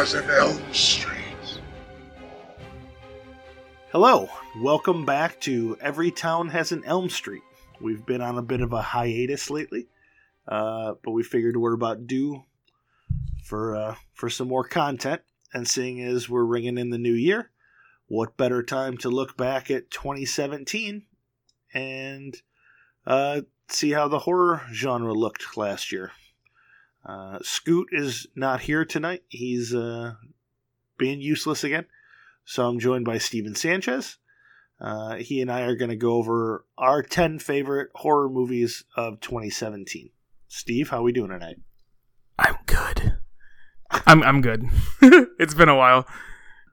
Every town has an Elm Street. Hello, welcome back to Every Town Has an Elm Street. We've been on a bit of a hiatus lately, uh, but we figured we're about due for uh, for some more content. And seeing as we're ringing in the new year, what better time to look back at 2017 and uh, see how the horror genre looked last year? Uh, Scoot is not here tonight. He's uh, being useless again. So I'm joined by Steven Sanchez. Uh, he and I are going to go over our 10 favorite horror movies of 2017. Steve, how are we doing tonight? I'm good. I'm I'm good. it's been a while.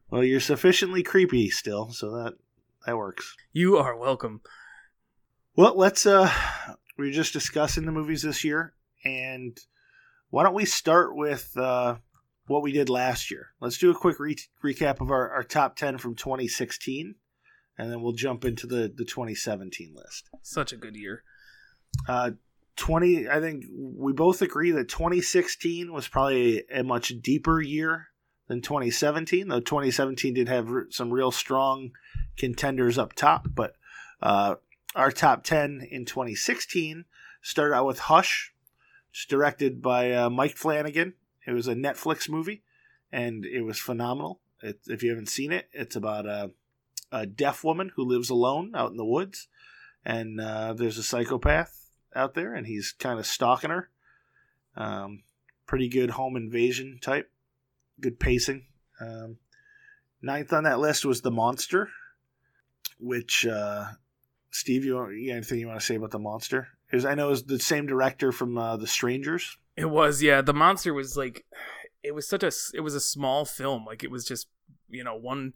Well, you're sufficiently creepy still, so that that works. You are welcome. Well, let's uh we are just discussing the movies this year and why don't we start with uh what we did last year? Let's do a quick re- recap of our, our top 10 from 2016 and then we'll jump into the the 2017 list. Such a good year. Uh 20 I think we both agree that 2016 was probably a, much deeper year than 2017, though 2017 did have some real strong contenders up top, but uh, our top 10 in 2016 started out with Hush, it's directed by uh, Mike Flanagan. It was a Netflix movie, and it was phenomenal. It, if you haven't seen it, it's about a, a deaf woman who lives alone out in the woods, and uh, there's a psychopath out there, and he's kind of stalking her. Um, pretty good home invasion type, good pacing. Um, ninth on that list was The Monster, which uh, Steve, you, you anything you want to say about The Monster? Is I know it's the same director from uh, The Strangers. It was yeah. The monster was like, it was such a it was a small film. Like it was just you know one.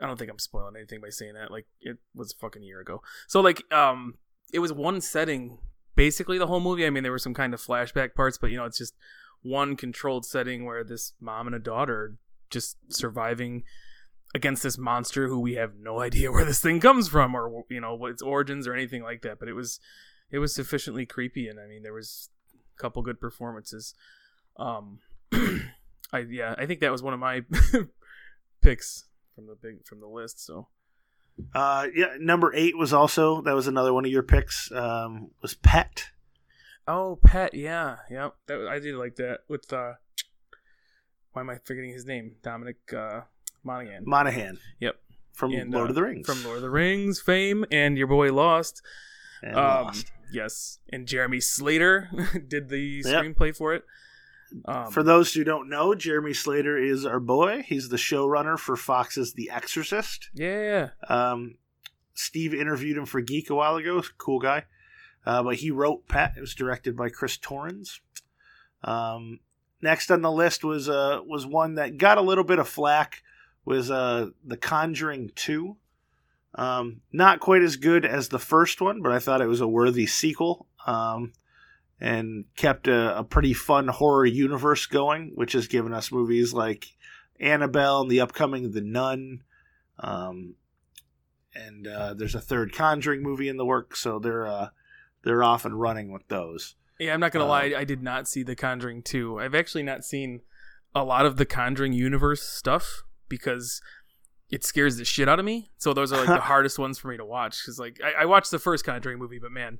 I don't think I'm spoiling anything by saying that. Like it was a fucking year ago. So like um, it was one setting basically the whole movie. I mean there were some kind of flashback parts, but you know it's just one controlled setting where this mom and a daughter are just surviving against this monster who we have no idea where this thing comes from or you know what its origins or anything like that. But it was it was sufficiently creepy, and I mean there was a couple good performances. Um, I yeah, I think that was one of my picks from the big from the list. So Uh, yeah, number eight was also that was another one of your picks. Um, was Pet. oh, Pet, yeah, yeah, that I did like that with uh, why am I forgetting his name? Dominic uh, Monaghan. Monahan Yep. from And, Lord uh, of the Rings. from Lord of the Rings fame and your boy Lost. and Um, Lost. Yes, and Jeremy Slater did the Yep. screenplay for it. Um, For those who don't know, Jeremy Slater is our boy. He's the showrunner for Fox's The Exorcist. yeah, Um, Steve interviewed him for Geek a while ago. Cool guy. Uh, but he wrote Pet. It was directed by Chris Torrens. Um, next on the list was uh, was one that got a little bit of flack. Was uh, The Conjuring Two. Um, not quite as good as the first one, but I thought it was a worthy sequel. Um, and kept a, a pretty fun horror universe going, which has given us movies like Annabelle and the upcoming The Nun. Um, and uh, there's a third Conjuring movie in the works, so they're uh, they're off and running with those. yeah. I'm not gonna Um, lie, I did not see The Conjuring 2. I've actually not seen a lot of the Conjuring universe stuff because it scares the shit out of me. So those are like the hardest ones for me to watch. Because like I, I watched the first Conjuring movie, but man,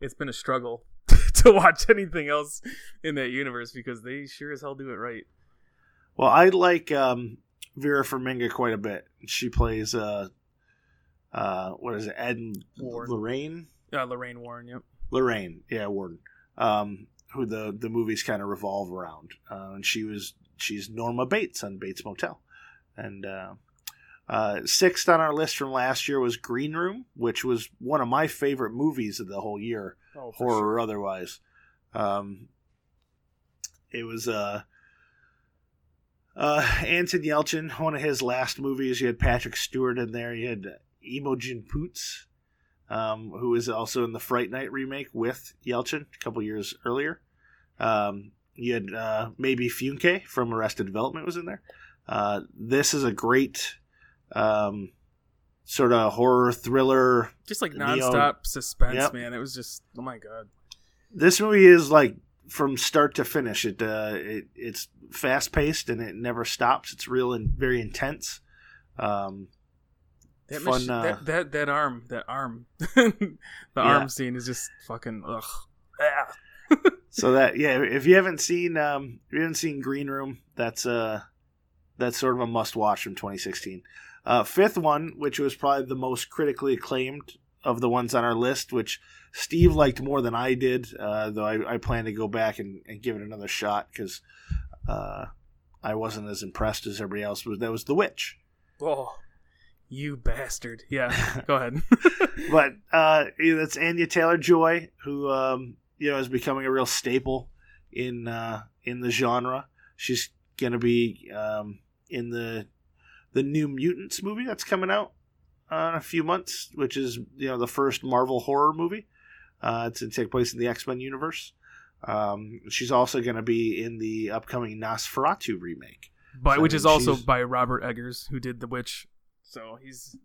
it's been a struggle to watch anything else in that universe because they sure as hell do it right. Well, I like um, Vera Farmiga quite a bit. She plays uh, uh, what is it? Ed and Warren. Lorraine. Uh, Lorraine Warren, yep. Lorraine, yeah, Warren. Um, who the the movies kind of revolve around, uh, and she was she's Norma Bates on Bates Motel, and uh, uh, sixth on our list from last year was Green Room, which was one of my favorite movies of the whole year, Oh, horror sure. or otherwise. Um, it was uh, uh, Anton Yelchin, one of his last movies. You had Patrick Stewart in there. You had Imogen Poots, um, who was also in the Fright Night remake with Yelchin a couple years earlier. Um, you had uh, Maeby Funke from Arrested Development was in there. Uh, this is a great um, sort of horror thriller. Just like Neo- nonstop suspense, Yep. man. It was just oh my god. This movie is like from start to finish. It, uh, it it's fast paced and it never stops. It's real and very intense. Um, That, fun. mach- uh, that that that arm, that arm, the Yeah. arm scene is just fucking ugh. Ah. so that yeah, if you haven't seen um, if you haven't seen Green Room, that's uh that's sort of a must watch from 2016. Uh, fifth one, which was probably the most critically acclaimed of the ones on our list, which Steve liked more than I did, uh, though I, I plan to go back and, and give it another shot because uh, I wasn't as impressed as everybody else. Was that was The Witch? Oh, you bastard! Yeah, go ahead. but uh, that's Anya Taylor Joy, who um, you know is becoming a real staple in uh, in the genre. She's gonna be um, in the the New Mutants movie that's coming out uh, in a few months, which is you know the first Marvel horror movie. Uh, it's to take place in the X Men universe. Um, she's also going to be in the upcoming Nosferatu remake. but So, which is also by Robert Eggers, who did The Witch. So he's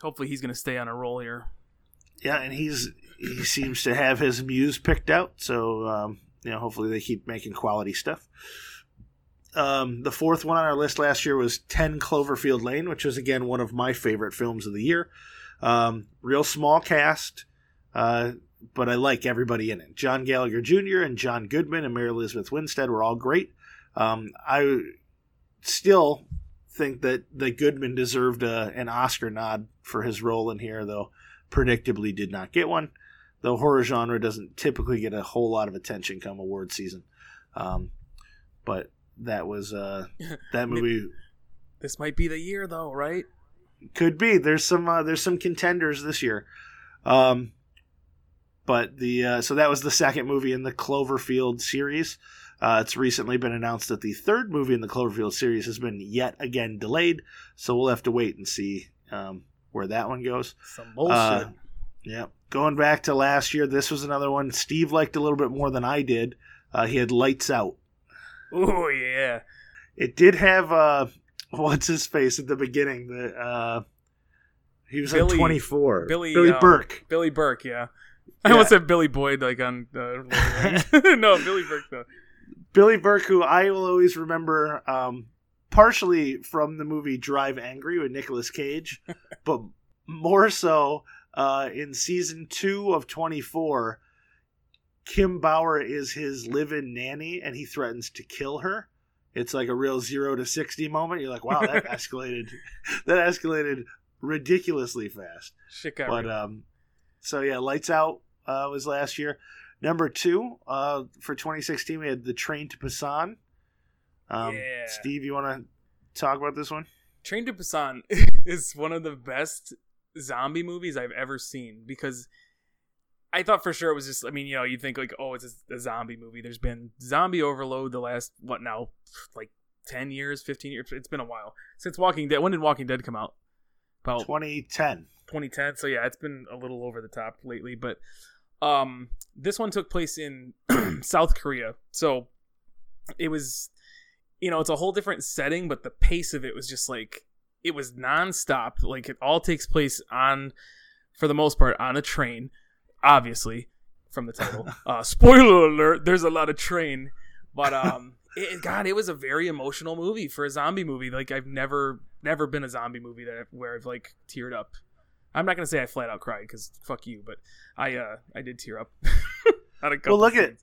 hopefully he's gonna stay on a roll here. Yeah, and he's he seems to have his muse picked out. So um, you know, hopefully they keep making quality stuff. Um, the fourth one on our list last year was Ten Cloverfield Lane, which was again one of my favorite films of the year. Um, real small cast, uh, but I like everybody in it. John Gallagher Jr. and John Goodman and Mary Elizabeth Winstead were all great. Um, I still think that that Goodman deserved a, an Oscar nod for his role in here, though predictably did not get one. The horror genre doesn't typically get a whole lot of attention come award season, um, but that was uh, that movie This might be the year, though, right? could be. There's some uh, there's some contenders this year, um, but the uh, so that was the second movie in the Cloverfield series. Uh, it's recently been announced that the third movie in the Cloverfield series has been yet again delayed, so we'll have to wait and see um, where that one goes. Some bullshit. Uh, yeah. Going back to last year, this was another one Steve liked a little bit more than I did. Uh, he had Lights Out. oh yeah. It did have uh, what's his face at the beginning? The uh, he was Billy- on twenty four. Billy, Billy um, Burke. Billy Burke, yeah. I Yeah. almost said Billy Boyd, like on. Uh, the no, Billy Burke though. Billy Burke, who I will always remember, um, partially from the movie Drive Angry with Nicolas Cage, but more so uh, in season two of 24. Kim Bauer is his live-in nanny, and he threatens to kill her. It's like a real zero to sixty moment. You're like, wow, that escalated. that escalated ridiculously fast. Shit got But real. um, so yeah, Lights Out uh, was last year. Number two uh, for 2016, we had The Train to Busan. Um, Yeah. Steve, you want to talk about this one? Train to Busan is one of the best zombie movies I've ever seen because I thought for sure it was just. I mean, you know, you think like, oh, it's a, a zombie movie. There's been zombie overload the last what now, like ten years, fifteen years. It's been a while since Walking Dead. When did Walking Dead come out? About 2010. 2010 so yeah it's been a little over the top lately but um this one took place in south korea so it was you know it's a whole different setting but the pace of it was just like it was nonstop like it all takes place on for the most part on a train obviously from the title uh spoiler alert there's a lot of train but um it, god it was a very emotional movie for a zombie movie like i've never never been a zombie movie that where i've like teared up I'm not gonna say I flat out cried because fuck you, but I uh I did tear up. A couple Well, look at-.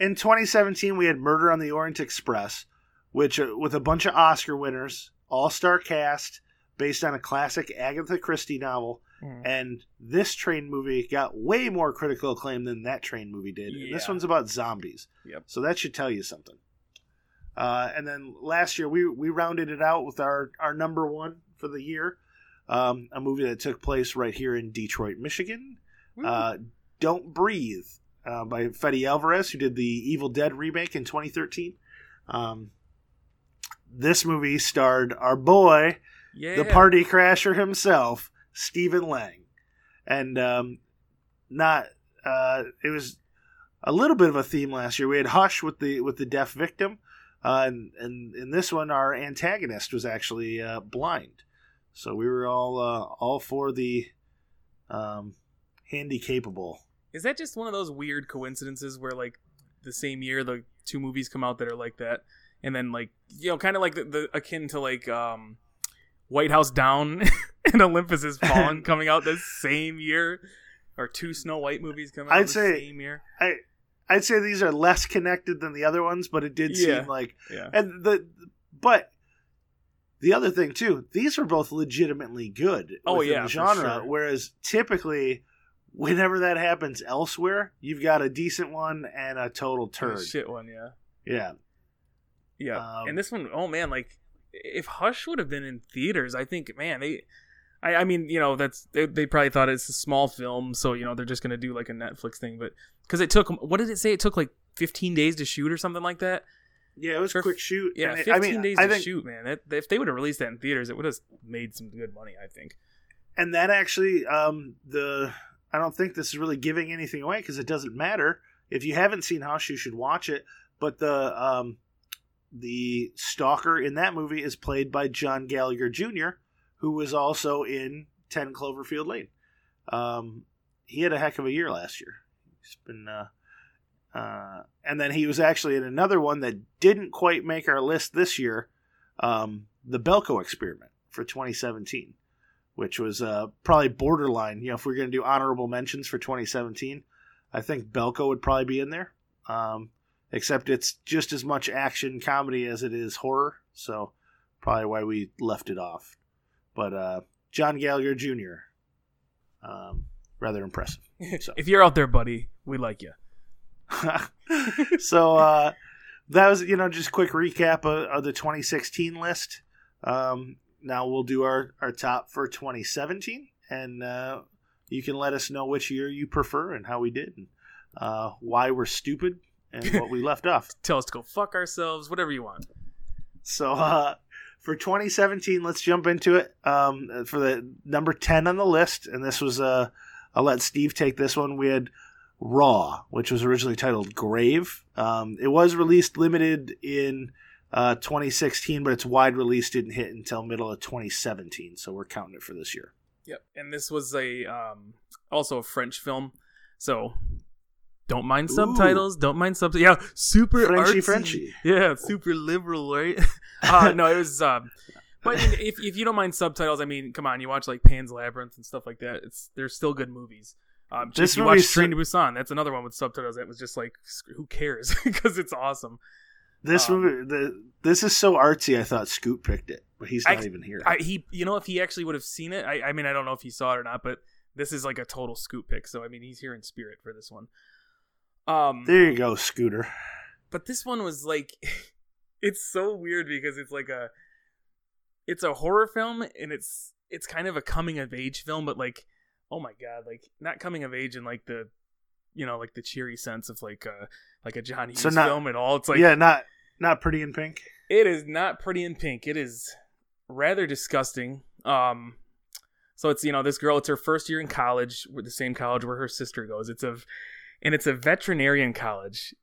In 2017, we had Murder on the Orient Express, which uh, with a bunch of Oscar winners, all-star cast, based on a classic Agatha Christie novel. Mhm. And this train movie got way more critical acclaim than that train movie did. And this one's about zombies. Yep. So that should tell you something. Uh, and then last year we we rounded it out with our our number one for the year, um, a movie that took place right here in Detroit, Michigan. Uh, Don't Breathe uh, by Fede Alvarez, who did the Evil Dead remake in 2013. Um, this movie starred our boy, yeah, the party crasher himself, Stephen Lang, and um, not. Uh, it was a little bit of a theme last year. We had Hush with the with the deaf victim, uh, and and in this one, our antagonist was actually uh, blind. So we were all uh, all for the um, handy capable. Is that just one of those weird coincidences where like the same year the two movies come out that are like that, and then like you know, kind of like the, the akin to like um, White House Down and Olympus Has Fallen coming out the same year, or two Snow White movies coming out I'd the say- same year. I I'd say these are less connected than the other ones, but it did Yeah. seem like Yeah, and the but the other thing too, these were both legitimately good. Oh, yeah, the genre. sure. Whereas typically, whenever that happens elsewhere, you've got a decent one and a total turd. shit one. Yeah, Yeah, yeah. Um, and this one, oh man, like if Hush would have been in theaters, I think, man, they. I, I mean, you know, that's they, they probably thought it's a small film, so you know they're just gonna do like a Netflix thing. But because it took, what did it say? It took like 15 days to shoot or something like that. yeah, it was a quick shoot. Yeah, and it- 15 I mean, days I to think, shoot, man. That, if they would have released that in theaters, it would have made some good money. I think. and that actually, um, the I don't think this is really giving anything away because it doesn't matter. If you haven't seen Hush, you should watch it. But the um, the stalker in that movie is played by John Gallagher Jr., who was also in Ten Cloverfield Lane. Um, he had a heck of a year last year. He's been, uh, uh, and then he was actually in another one that didn't quite make our list this year, um, the Belko Experiment for 2017 which was uh, probably borderline. You know, if we're going to do honorable mentions for 2017, I think Belko would probably be in there. Um, except it's just as much action comedy as it is horror, so probably why we left it off. But uh, John Gallagher Jr. Um, rather impressive. So. if you're out there, buddy, we like you. so uh, that was you know just quick recap of, of the 2016 list. Um, now we'll do our our top for 2017, and uh, you can let us know which year you prefer and how we did, and uh, why we're stupid and what we left off. Tell us to go fuck ourselves, whatever you want. So uh, for 2017, let's jump into it. Um, for the number 10 on the list, and this was uh, I'll let Steve take this one. We had Raw, which was originally titled Grave. Um, it was released limited in uh, 2016, but its wide release didn't hit until middle of 2017. So we're counting it for this year. Yep. And this was a um, also a French film, so don't mind Ooh. subtitles. Don't mind subtitles. Yeah, super Frenchy, artsy. Frenchy. Yeah, super liberal, right? uh, no, it was. Um, but I mean, if if you don't mind subtitles, I mean, come on, you watch like Pan's Labyrinth and stuff like that. It's they're still good movies. Um, This just you watch Train to Busan. That's another one with subtitles. That was just like, who cares? Because it's awesome. This Um, movie, the this is so artsy. I thought Scoot picked it, but he's I- not even here. I, he, you know, if he actually would have seen it, I, I mean, I don't know if he saw it or not, but this is like a total Scoot pick. So I mean, he's here in spirit for this one. Um, there you go, Scooter. but this one was like, it's so weird because it's like a, it's a horror film and it's it's kind of a coming of age film, but like, oh my god, like not coming of age in like the, you know, like the cheery sense of like uh like a John Hughes So not- film at all. It's like yeah, not not pretty in pink. it is not pretty in pink. It is rather disgusting. Um, so it's you know this girl. It's her first year in college, with the same college where her sister goes. It's a, and it's a veterinarian college,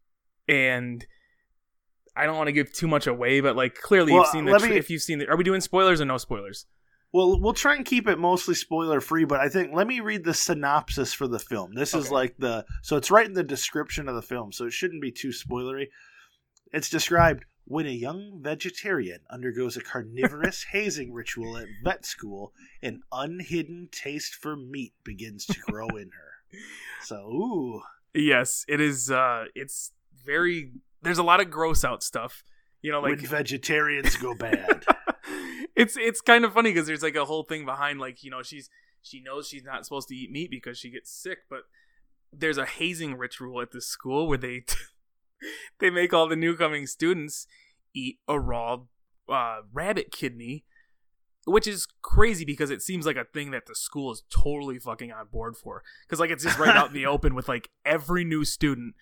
and I don't want to give too much away, but like clearly Well, you've seen the. tra- me- if you've seen the, are we doing spoilers or no spoilers? Well, we'll try and keep it mostly spoiler free, but I think let me read the synopsis for the film. This is like the so it's right in the description of the film, so it shouldn't be too spoilery. It's described when a young vegetarian undergoes a carnivorous hazing ritual at vet school, an unhidden taste for meat begins to grow in her. So, ooh, Yes, it is. uh It's very. There's a lot of gross out stuff. You know, like when vegetarians go bad. it's it's kind of funny because there's like a whole thing behind like you know she's she knows she's not supposed to eat meat because she gets sick but there's a hazing ritual at this school where they they make all the new coming students eat a raw uh, rabbit kidney which is crazy because it seems like a thing that the school is totally fucking on board for because like it's just right out in the open with like every new student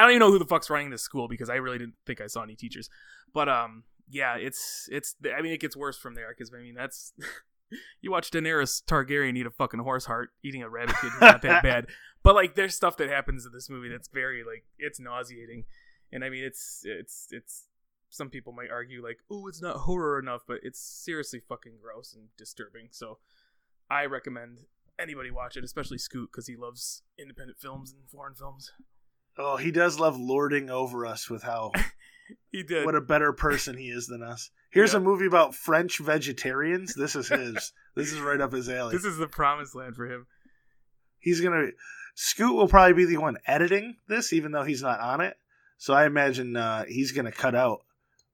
i don't even know who the fuck's running this school because i really didn't think i saw any teachers. But um yeah it's it's i mean it gets worse from there because i mean that's you watch daenerys targaryen eat a fucking horse heart eating a rabbit kid is not that bad. But like there's stuff that happens in this movie that's very like it's nauseating. And i mean it's it's it's some people might argue like oh it's not horror enough but it's seriously fucking gross and disturbing. So i recommend anybody watch it especially scoot because he loves independent films and foreign films Oh, he does love lording over us with how He did. what a better person he is than us. Here's Yeah. a movie about French vegetarians. This is his. this is right up his alley. this is the promised land for him. he's gonna Scoot will probably be the one editing this, even though he's not on it. So I imagine uh, he's gonna cut out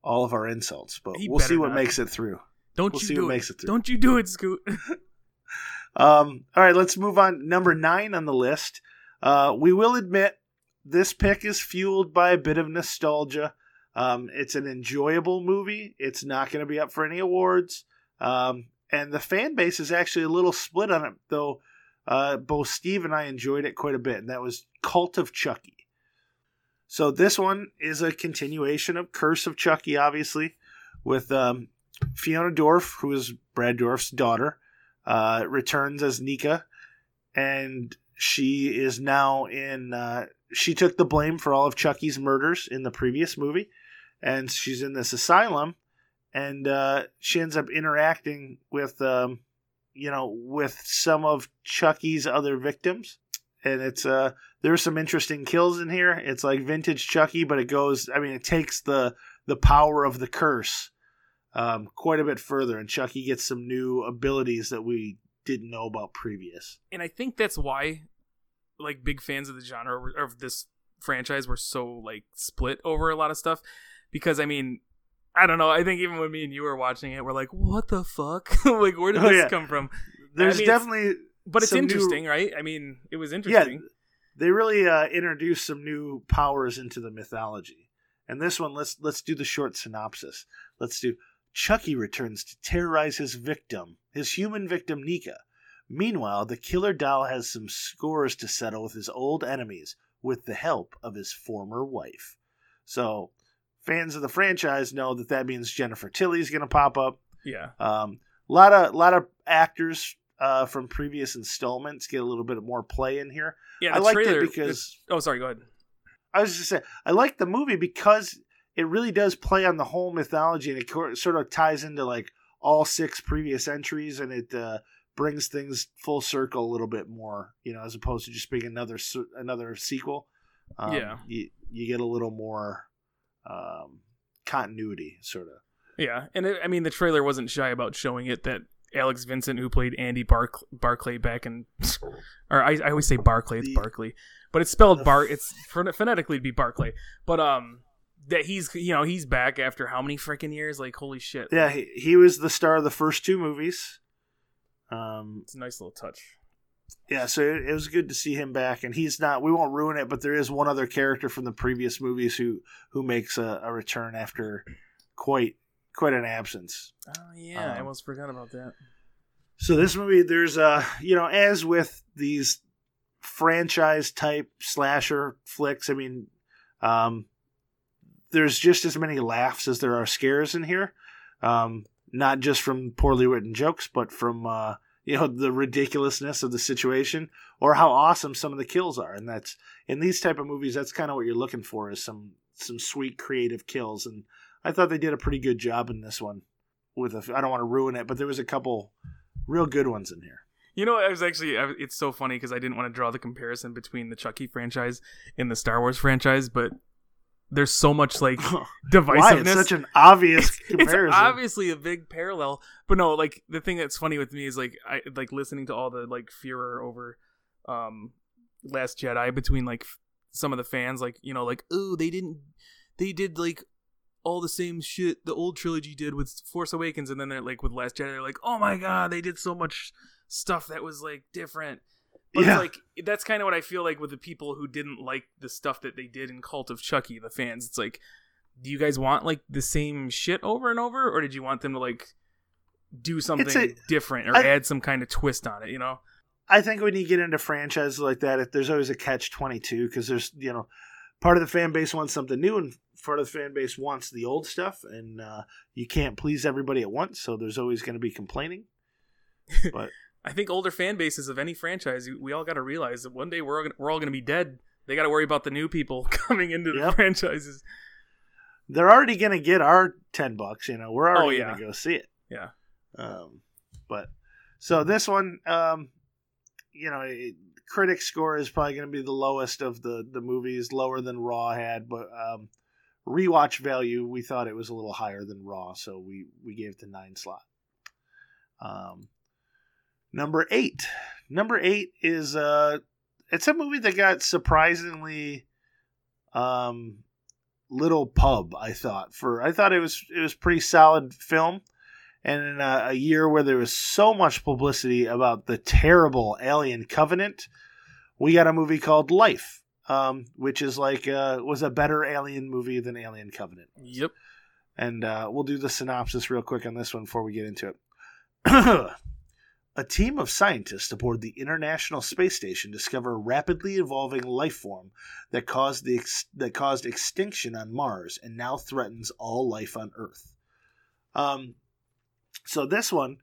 all of our insults, but He we'll see what not. makes it through. Don't We'll you see do what it. makes it through. Don't you do it, Scoot. Um, all right, let's move on. Number nine on the list. Uh, we will admit this pick is fueled by a bit of nostalgia. Um, it's an enjoyable movie. It's not going to be up for any awards. Um, and the fan base is actually a little split on it, though. Uh, both Steve and I enjoyed it quite a bit, and that was Cult of Chucky. So this one is a continuation of Curse of Chucky, obviously, with um, Fiona Dourif, who is Brad Dourif's daughter uh, returns as Nika, and she is now in. Uh, she took the blame for all of Chucky's murders in the previous movie, and she's in this asylum, and uh, she ends up interacting with, um, you know, with some of Chucky's other victims, and it's uh, there's some interesting kills in here. It's like vintage Chucky, but it goes. I mean, it takes the the power of the curse um, quite a bit further, and Chucky gets some new abilities that we didn't know about previous. and I think that's why, like, big fans of the genre of this franchise were so like split over a lot of stuff. Because I mean, I don't know. I think even when me and you were watching it, we're like, "What the fuck? like, where did Oh, this yeah. come from?" There's mean, it's- definitely, But it's Some new- interesting, right? I mean, it was interesting yeah, interesting. they really uh, introduced some new powers into the mythology. And this one, let's let's do the short synopsis. Let's do Chucky returns to terrorize his victim, his human victim Nika. Meanwhile, the killer doll has some scores to settle with his old enemies with the help of his former wife. So, fans of the franchise know that that means Jennifer Tilly's going to pop up. yeah. Um, lot of lot of actors uh, from previous installments get a little bit more play in here. Yeah. I The liked trailer, it because oh, sorry. Go ahead. I was just saying I like the movie because it really does play on the whole mythology and it sort of ties into like all six previous entries and it uh, brings things full circle a little bit more, you know, as opposed to just being another another sequel. Um, Yeah. you you get a little more um, continuity, sort of. Yeah, and it, I mean the trailer wasn't shy about showing it that Alex Vincent, who played Andy Barc- Barclay back in, or I, I always say Barclay, it's The- Barclay, but it's spelled Bar. It's phonetically it'd be Barclay, but um, that he's you know he's back after how many freaking years? Like holy shit! Yeah, he, he was the star of the first two movies. Um, it's a nice little touch. yeah, so it, it was good to see him back, and he's not. We won't ruin it, but there is one other character from the previous movies who who makes a, a return after quite quite an absence. Oh yeah, I Um, almost forgot about that. So this movie, there's uh, you know, as with these franchise type slasher flicks, I mean, um, there's just as many laughs as there are scares in here. Um, not just from poorly written jokes, but from uh, you know the ridiculousness of the situation or how awesome some of the kills are. And that's in these type of movies, that's kind of what you're looking for is some some sweet creative kills. And I thought they did a pretty good job in this one. With a, I don't want to ruin it, but there was a couple real good ones in here. You know, I was actually it's so funny because I didn't want to draw the comparison between the Chucky franchise and the Star Wars franchise, but there's so much like divisiveness. Why? It's such an obvious it's, it's comparison. obviously a big parallel but no like the thing that's funny with me is like i like listening to all the like furor over um last jedi between like f- some of the fans like you know like oh they didn't they did like all the same shit the old trilogy did with force awakens and then they're like with last jedi they're like oh my god they did so much stuff that was like different but Yeah. like that's kind of what i feel like with the people who didn't like the stuff that they did in cult of chucky the fans it's like do you guys want like the same shit over and over or did you want them to like do something a- different or I- add some kind of twist on it you know I think when you get into franchises like that, it, there's always a catch twenty two because there's you know part of the fan base wants something new and part of the fan base wants the old stuff, and uh, you can't please everybody at once, so there's always going to be complaining. But i think older fan bases of any franchise we all got to realize that one day we're all gonna, we're all going to be dead they got to worry about the new people coming into the Yep. franchises they're already going to get our ten bucks. You know, we're already Oh, yeah. going to go see it. yeah Um, but so this one, um, you know, it, critic score is probably going to be the lowest of the the movies, lower than Raw had, but um, rewatch value we thought it was a little higher than Raw, so we we gave it the nine slot. Um, number eight, number eight is uh, it's a movie that got surprisingly um little pub. I thought for I thought it was it was pretty solid film and in a, a, year where there was so much publicity about the terrible Alien Covenant, we got a movie called Life, um, which is like uh, was a better Alien movie than Alien Covenant. Yep. And uh, we'll do the synopsis real quick on this one before we get into it. a team of scientists aboard the International Space Station discover a rapidly evolving life form that caused the ex- that caused extinction on Mars and now threatens all life on Earth. Um, so this one,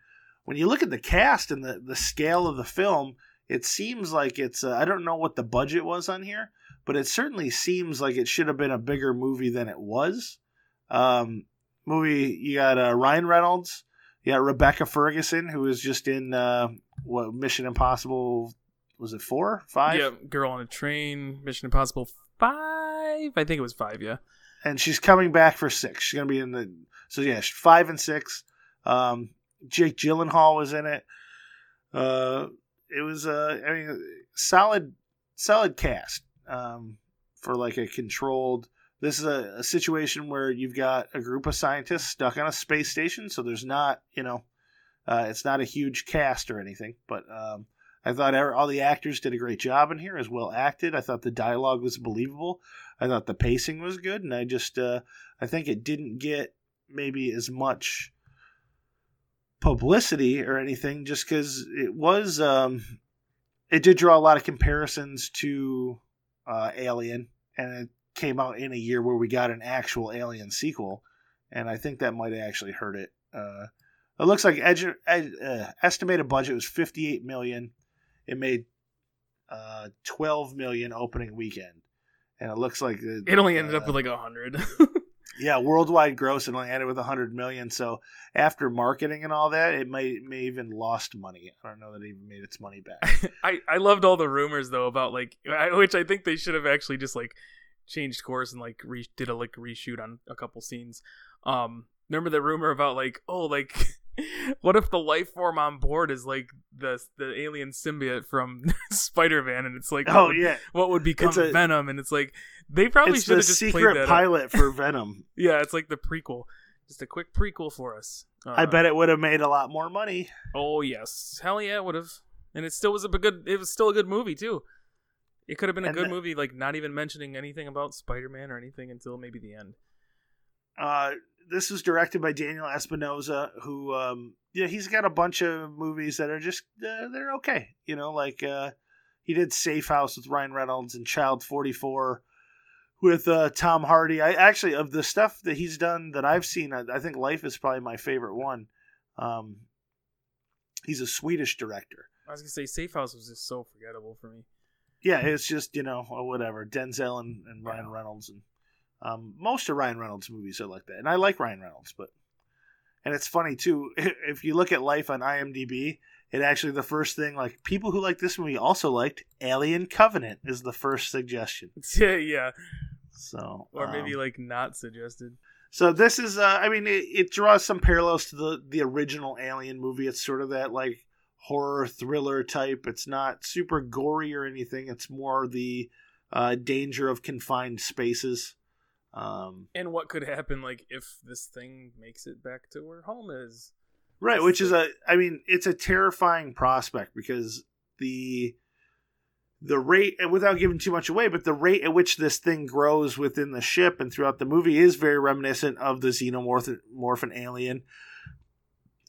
when you look at the cast and the, the scale of the film, it seems like it's uh, I don't know what the budget was on here, but it certainly seems like it should have been a bigger movie than it was. Um, movie you got uh, Ryan Reynolds, got Rebecca Ferguson who was just in uh, what Mission Impossible was it four five? Yeah, Girl on a Train, Mission Impossible five. I think it was five. Yeah, and she's coming back for six. She's gonna be in the so yeah five and six. Um, Jake Gyllenhaal was in it. Uh, it was uh, I mean, solid, solid cast um, for like a controlled. This is a, a situation where you've got a group of scientists stuck on a space station, so there's not, you know, uh, it's not a huge cast or anything. But um, I thought all the actors did a great job in here, as well acted. I thought the dialogue was believable. I thought the pacing was good, and I just, uh, I think it didn't get maybe as much publicity or anything, just because it was um, it did draw a lot of comparisons to uh, Alien, and it came out in a year where we got an actual Alien sequel, and I think that might have actually hurt it. Uh, it looks like edu- ed- uh, estimated budget was 58 million. It made uh, 12 million opening weekend, and it looks like it, it only ended up with like a hundred. Yeah, worldwide gross it only ended with 100 million. So after marketing and all that, it may may even lost money. I don't know that it even made its money back. I I loved all the rumors though about like which I think they should have actually just like changed course and like re- did a like reshoot on a couple scenes. Um, remember the rumor about like oh like what if the life form on board is like the the alien symbiote from Spider Man, and it's like oh would, yeah, what would become a, Venom, and it's like they probably should have just secret played pilot for Venom. yeah, it's like the prequel, just a quick prequel for us. Uh, I bet it would have made a lot more money. Oh yes, hell yeah, it would have, and it still was a good. It was still a good movie too. It could have been a and good the, movie, like not even mentioning anything about Spider Man or anything until maybe the end. Uh, this was directed by Daniel Espinosa, who um, yeah, he's got a bunch of movies that are just uh, they're okay. You know, like uh, he did Safe House with Ryan Reynolds and Child Forty Four with uh, Tom Hardy. I actually of the stuff that he's done that I've seen, I, I think Life is probably my favorite one. Um, he's a Swedish director. I was gonna say Safe House was just so forgettable for me. Yeah, it's just you know whatever Denzel and, and Ryan Reynolds and um, most of Ryan Reynolds' movies are like that, and I like Ryan Reynolds, but and it's funny too. If you look at Life on IMDb, it actually the first thing like people who like this movie also liked Alien Covenant is the first suggestion. Yeah, yeah. So or maybe um, like not suggested. So this is, uh, I mean, it, it draws some parallels to the the original Alien movie. It's sort of that like horror thriller type. It's not super gory or anything. It's more the uh, danger of confined spaces. Um, and what could happen, like if this thing makes it back to where home is? Right, which is a, I mean, it's a terrifying prospect because the the rate, and without giving too much away, but the rate at which this thing grows within the ship and throughout the movie is very reminiscent of the xenomorph alien.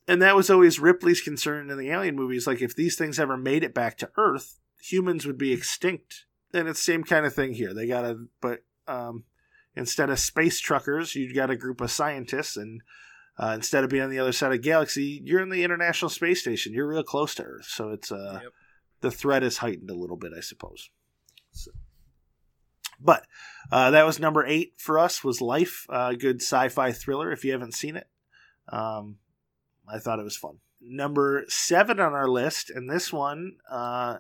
And that was always Ripley's concern in the alien movies. Like, if these things ever made it back to Earth, humans would be extinct. And it's the same kind of thing here. They got a but um, instead of space truckers, you got a group of scientists, and uh, instead of being on the other side of the galaxy, you're in the International Space Station. You're real close to Earth, so it's uh, yep. the threat is heightened a little bit, I suppose. So. But uh, that was number eight for us. Was Life a good sci-fi thriller? If you haven't seen it, um, I thought it was fun. Number seven on our list, and this one uh,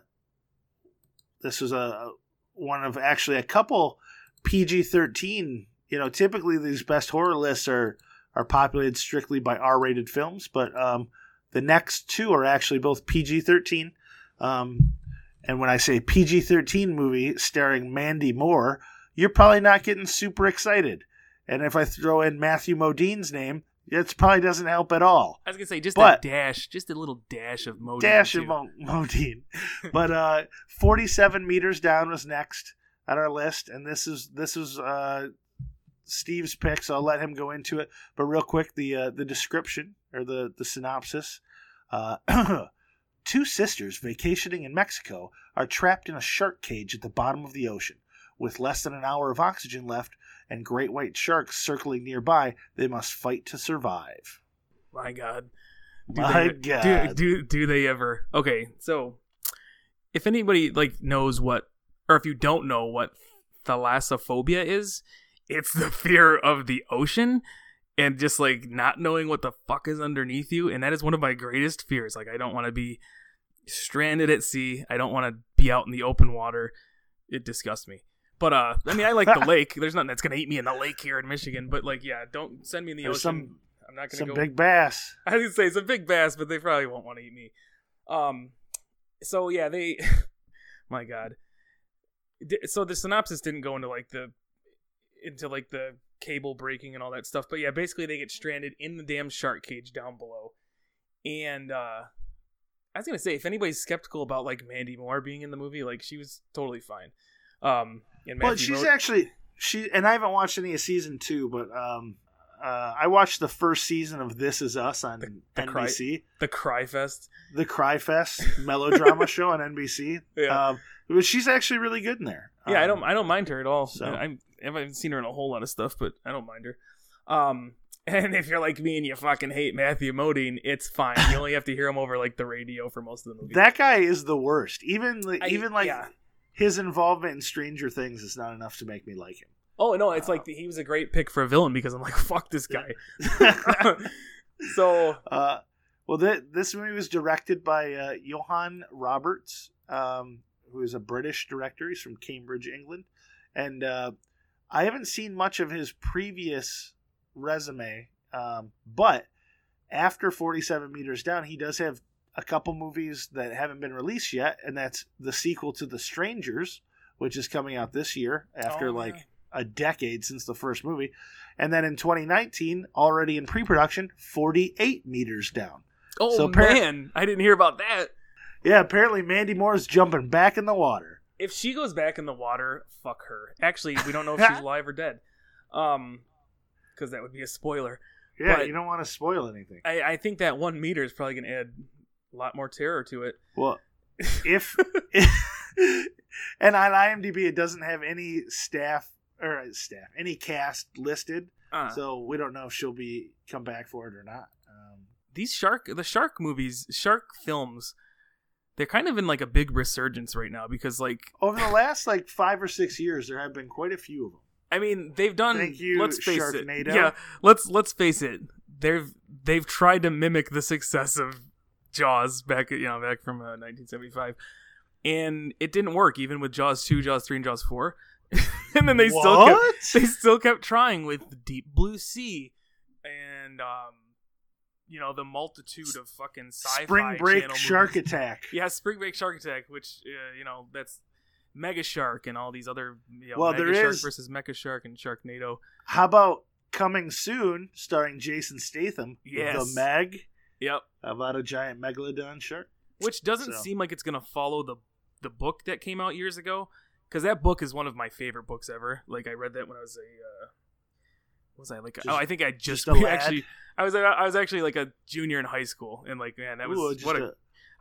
this was a one of actually a couple PG thirteen. You know, typically these best horror lists are are populated strictly by R rated films, but um, the next two are actually both PG thirteen. Um, and when I say PG thirteen movie starring Mandy Moore, you're probably not getting super excited. And if I throw in Matthew Modine's name, it probably doesn't help at all. I was gonna say just But- a dash, just a little dash of Modine. Dash too. of Mo- Modine. but uh, 47 meters down was next on our list, and this is this is uh, Steve's pick, so I'll let him go into it. But real quick, the uh, the description or the the synopsis. Uh, Two sisters vacationing in Mexico are trapped in a shark cage at the bottom of the ocean. With less than an hour of oxygen left and great white sharks circling nearby, they must fight to survive. My God. Do My they, God. Do, do do they ever? Okay, so if anybody like knows what, or if you don't know what thalassophobia is, it's the fear of the ocean and just like not knowing what the fuck is underneath you, and that is one of my greatest fears. Like I don't want to be stranded at sea. I don't want to be out in the open water. It disgusts me. But uh, I mean, I like the lake. There's nothing that's gonna eat me in the lake here in Michigan. But like, yeah, don't send me in the There's ocean. some- I'm not gonna Some go. big bass. I was gonna say it's a big bass, but they probably won't want to eat me. Um, so yeah, they. my God. So the synopsis didn't go into like the into like the cable breaking and all that stuff, but yeah, basically they get stranded in the damn shark cage down below, and uh, I was gonna say if anybody's skeptical about like Mandy Moore being in the movie, like she was totally fine. Um, and Well, she's actually she, and I haven't watched any of season two, but um, uh, I watched the first season of This Is Us on the cry- NBC, the Cry Fest. the Cry Fest melodrama show on NBC. Yeah. Um, but she's actually really good in there. Yeah, I Um, don't I don't mind her at all. so- I, I haven't seen her in a whole lot of stuff, but I don't mind her. Um, and if you're like me and you fucking hate Matthew Modine, it's fine. You only have to hear him over like the radio for most of the movie. That guy is the worst. Even like, I- even like yeah. His involvement in Stranger Things is not enough to make me like him. oh no, it's like he was a great pick for a villain because I'm like fuck this guy. so Uh, well, th- this movie was directed by uh, Johan Roberts, um, who is a British director. He's from Cambridge, England, and uh, I haven't seen much of his previous resume. Um, but after Forty Seven Meters Down, he does have a couple movies that haven't been released yet, and that's the sequel to The Strangers, which is coming out this year after Oh, like yeah. a decade since the first movie. And then in 2019, already in pre-production, 48 meters down. oh So appar- man, I didn't hear about that. Yeah, apparently Mandy Moore's jumping back in the water. If she goes back in the water, fuck her. Actually, we don't know if she's alive or dead. Um, because that would be a spoiler. Yeah, But- you don't want to spoil anything. I, I think that one meter is probably going to add a lot more terror to it. Well, if and on IMDb it doesn't have any staff or uh, staff, any cast listed, Uh, so we don't know if she'll be come back for it or not. Um, these shark, the shark movies, shark films, they're kind of in like a big resurgence right now because, like, over the last like five or six years, there have been quite a few of them. I mean, they've done. Thank you, let's face Sharknado. it. Yeah, let's let's face it. They've they've tried to mimic the success of Jaws back, you know, back from uh, 1975, and it didn't work. Even with Jaws two, Jaws three, and Jaws four, and then they still kept, they still kept trying with the Deep Blue Sea and um, you know, the multitude of fucking sci-fi Spring Break Shark movies. Attack. Yeah, Spring Break Shark Attack, which uh, you know that's Mega Shark and all these other you know, Well, Mega there Shark is- versus Mecha Shark and Sharknado. How about coming soon, starring Jason Statham? Yes. The Meg Yep. about a giant megalodon shark. Which doesn't So- seem like it's gonna follow the the book that came out years ago, because that book is one of my favorite books ever. Like I read that when I was a. Uh, was I like? Just- oh, I think I just, just actually. I was I was actually like a junior in high school, and like man, that was Ooh, what a, a-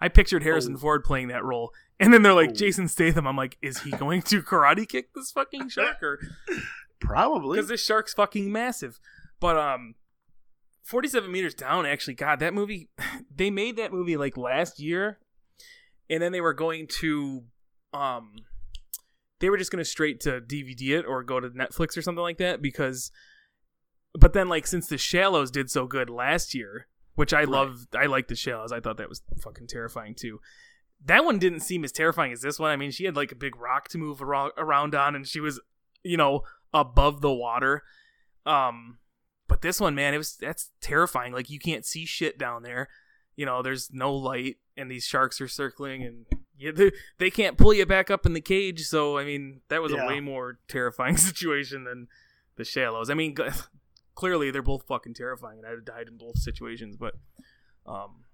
I pictured Harrison Oh. Ford playing that role, and then they're like Oh. Jason Statham. I'm like, is he going to karate kick this fucking shark or? probably. because this shark's fucking massive. But um, forty-seven meters down. Actually, God, that movie. They made that movie like last year, and then they were going to um, they were just gonna straight to DVD it or go to Netflix or something like that because. But then, like, since The Shallows did so good last year, which I Right. love, I like The Shallows. I thought that was fucking terrifying too. that one didn't seem as terrifying as this one. I mean, she had like a big rock to move around on, and she was, you know, above the water. Um, but this one, man, it was that's terrifying. Like you can't see shit down there. You know, there's no light, and these sharks are circling, and yeah, they, they can't pull you back up in the cage. So I mean, that was Yeah. a way more terrifying situation than the shallows. I mean, g- clearly they're both fucking terrifying, and I'd have died in both situations. But, um,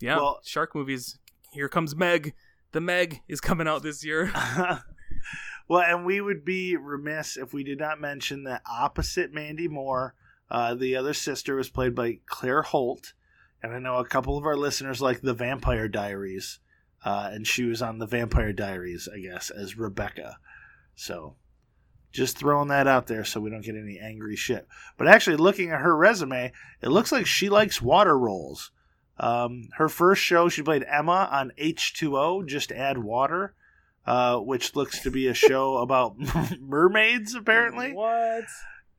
yeah, Well- shark movies. Here comes Meg. The Meg is coming out this year. well, and we would be remiss if we did not mention that opposite Mandy Moore, uh, the other sister was played by Claire Holt, and I know a couple of our listeners like the Vampire Diaries, uh, and she was on the Vampire Diaries, I guess, as Rebecca. So, just throwing that out there so we don't get any angry shit. But actually, looking at her resume, it looks like she likes water rolls. Um, her first show, she played Emma on H2O, Just Add Water, uh, which looks to be a show about mermaids, apparently. What?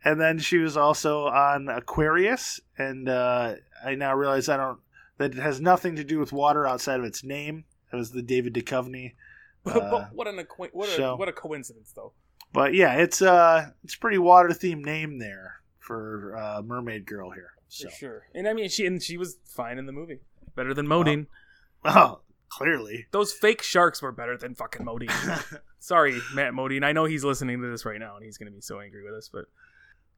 And then she was also on Aquarius, and uh, I now realize I don't that it has nothing to do with water outside of its name. It was the David Duchovny. Uh, but what an acqui- what a show. what a coincidence though. But yeah, it's uh it's pretty water themed name there for uh, Mermaid Girl here. So For sure. And I mean, she and she was fine in the movie. Better than Modine. oh, clearly. Those fake sharks were better than fucking Modine. Sorry, Matt Modine. I know he's listening to this right now, and he's gonna be so angry with us. But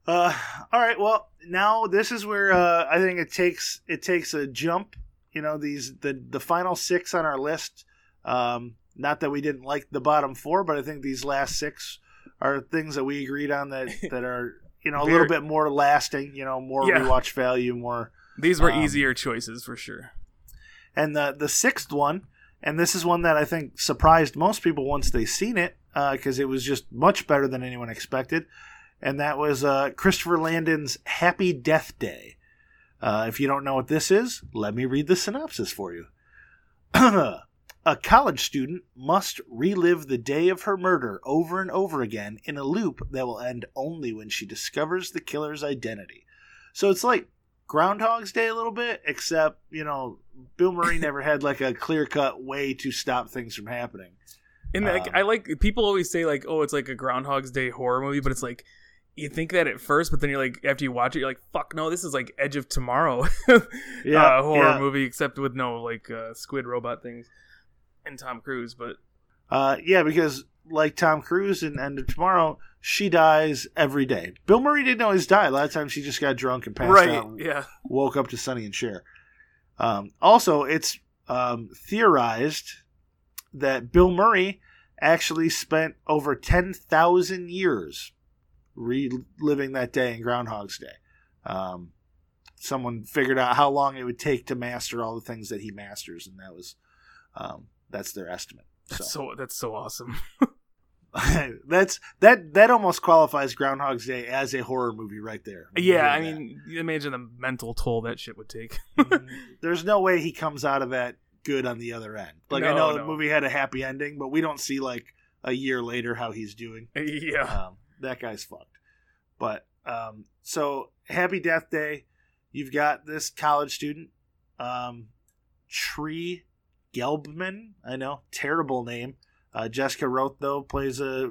Uh, all right. Well, now this is where uh, I think it takes it takes a jump. You know, these the the final six on our list. Um, not that we didn't like the bottom four, but I think these last six are things that we agreed on that that are you know a Very- little bit more lasting. You know, more Yeah. rewatch value, more. these were Um, easier choices for sure. And the the sixth one, and this is one that I think surprised most people once they seen it, because it was just much better than anyone expected, and that was uh, Christopher Landon's Happy Death Day. Uh, if you don't know what this is, let me read the synopsis for you. a college student must relive the day of her murder over and over again in a loop that will end only when she discovers the killer's identity. So it's like Groundhog's Day a little bit, except, you know, Bill Murray never had like a clear cut way to stop things from happening. And like, um, I like people always say like, oh, it's like a Groundhog's Day horror movie, but it's like you think that at first, but then you're like, after you watch it, you're like, fuck no, this is like Edge of Tomorrow, Yeah, uh, horror yeah. movie, except with no like uh, squid robot things and Tom Cruise. But Uh, yeah, because like Tom Cruise in End of Tomorrow, she dies every day. Bill Murray didn't always die. A lot of times she just got drunk and passed out. and yeah, woke up to Sonny and Cher. Um, also, it's um, theorized that Bill Murray actually spent over 10,000 years reliving that day in Groundhog's Day. Um, someone figured out how long it would take to master all the things that he masters, and that was um, that's their estimate. that's So so that's so awesome. that's that that almost qualifies Groundhog's Day as a horror movie right there. yeah, I that. mean, you imagine the mental toll that shit would take. there's no way he comes out of that good on the other end. Like I No, know the movie had a happy ending, but we don't see like a year later how he's doing. yeah, Um, that guy's fucked. But um, so happy death day. You've got this college student, um, Tree Gelbman. I know, terrible name. Uh, Jessica Rothe though plays a.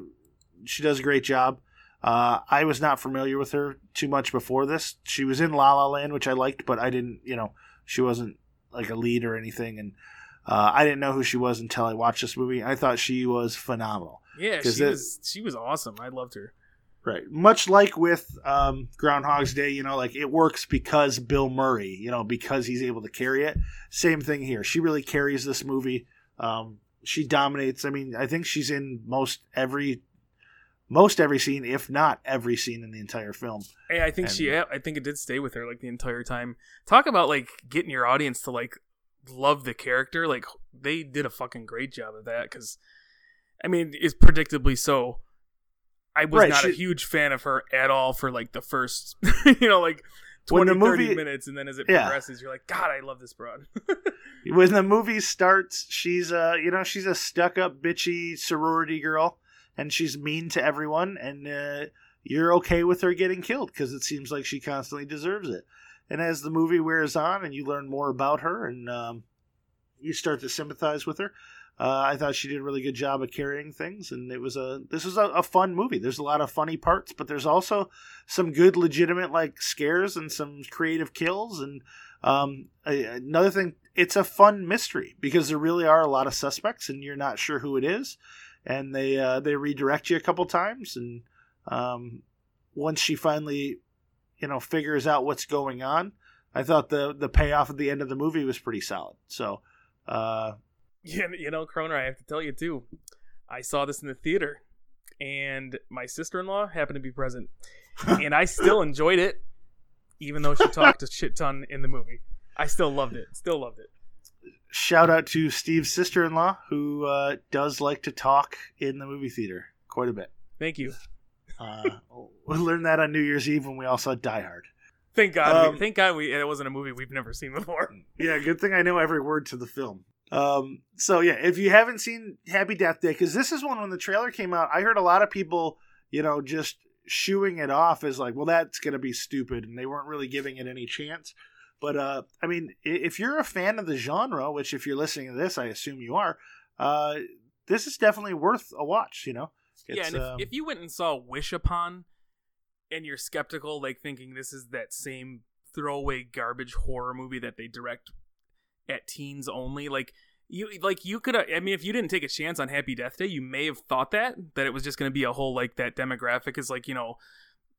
She does a great job. Uh, I was not familiar with her too much before this. She was in La La Land, which I liked, but I didn't. You know, she wasn't like a lead or anything, and uh, I didn't know who she was until I watched this movie. I thought she was phenomenal. yeah, she it- was she was awesome. I loved her. Right. Much like with um, Groundhog's Day, you know, like it works because Bill Murray, you know, because he's able to carry it. Same thing here. She really carries this movie. Um, she dominates. I mean, I think she's in most every most every scene, if not every scene in the entire film. Hey, I think she. I think it did stay with her like the entire time. Talk about like getting your audience to like love the character. Like they did a fucking great job of that. Because, I mean, it's predictably so. I was Right, not a huge fan of her at all for like the first, you know, like 20, When the 30 minutes, and then as it Yeah. progresses, you're like, God, I love this broad. When the movie starts, she's a, you know, she's a stuck-up, bitchy sorority girl, and she's mean to everyone, and uh, you're okay with her getting killed because it seems like she constantly deserves it. And as the movie wears on, and you learn more about her, and um, you start to sympathize with her, uh, I thought she did a really good job of carrying things, and it was a this was a, a, fun movie. There's a lot of funny parts, but there's also some good, legitimate like scares and some creative kills. And um, another thing, it's a fun mystery because there really are a lot of suspects, and you're not sure who it is, and they uh, they redirect you a couple times, and um, once she finally, you know, figures out what's going on, I thought the the payoff at the end of the movie was pretty solid. So. Uh, you know, Croner, I have to tell you too. I saw this in the theater, and my sister-in-law happened to be present, and I still enjoyed it, even though she talked a shit ton in the movie. I still loved it. Still loved it. Shout out to Steve's sister-in-law, who uh, does like to talk in the movie theater quite a bit. Thank you. Uh, we learned that on New Year's Eve when we all saw Die Hard. Thank God! Um, we, thank God we it wasn't a movie we've never seen before. Yeah, good thing I know every word to the film. Um, so yeah, if you haven't seen Happy Death Day, because this is one when the trailer came out, I heard a lot of people, you know, just shooing it off as like, well, that's gonna be stupid, and they weren't really giving it any chance. But uh, I mean, if you're a fan of the genre, which if you're listening to this, I assume you are, uh, this is definitely worth a watch. You know, it's, yeah. And if, um, if you went and saw Wish Upon, and you're skeptical, like thinking this is that same throwaway garbage horror movie that they direct at teens only. Like you, like you could. I mean, if you didn't take a chance on Happy Death Day, you may have thought that that it was just going to be a whole like that demographic is like you know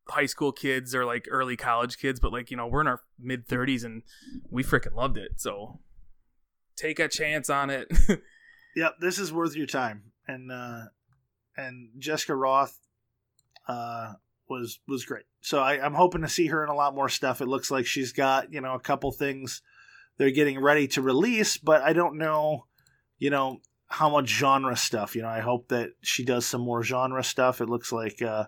high school kids or like early college kids, but like you know we're in our mid thirties and we freaking loved it. So take a chance on it. yep, this is worth your time. And uh and Jessica Rothe uh was was great. So I, I'm hoping to see her in a lot more stuff. It looks like she's got you know a couple things they're getting ready to release, but I don't know, you know, how much genre stuff. You know, I hope that she does some more genre stuff. It looks like uh,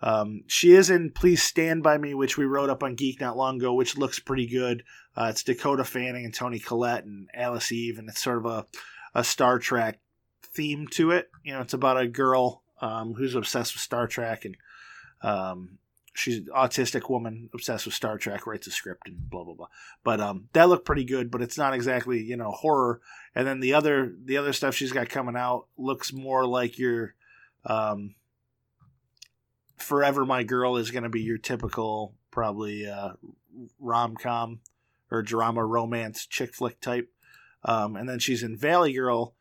um, she is in Please Stand By Me, which we wrote up on Geek not long ago, which looks pretty good. Uh, it's Dakota Fanning and Toni Collette and Alice Eve, and it's sort of a, a Star Trek theme to it. You know, it's about a girl um, who's obsessed with Star Trek and um, she's an autistic woman obsessed with Star Trek, writes a script and blah blah blah. But um, that looked pretty good, but it's not exactly you know horror. And then the other the other stuff she's got coming out looks more like your um, Forever My Girl is going to be your typical probably uh, rom com or drama romance chick flick type. Um, and then she's in Valley Girl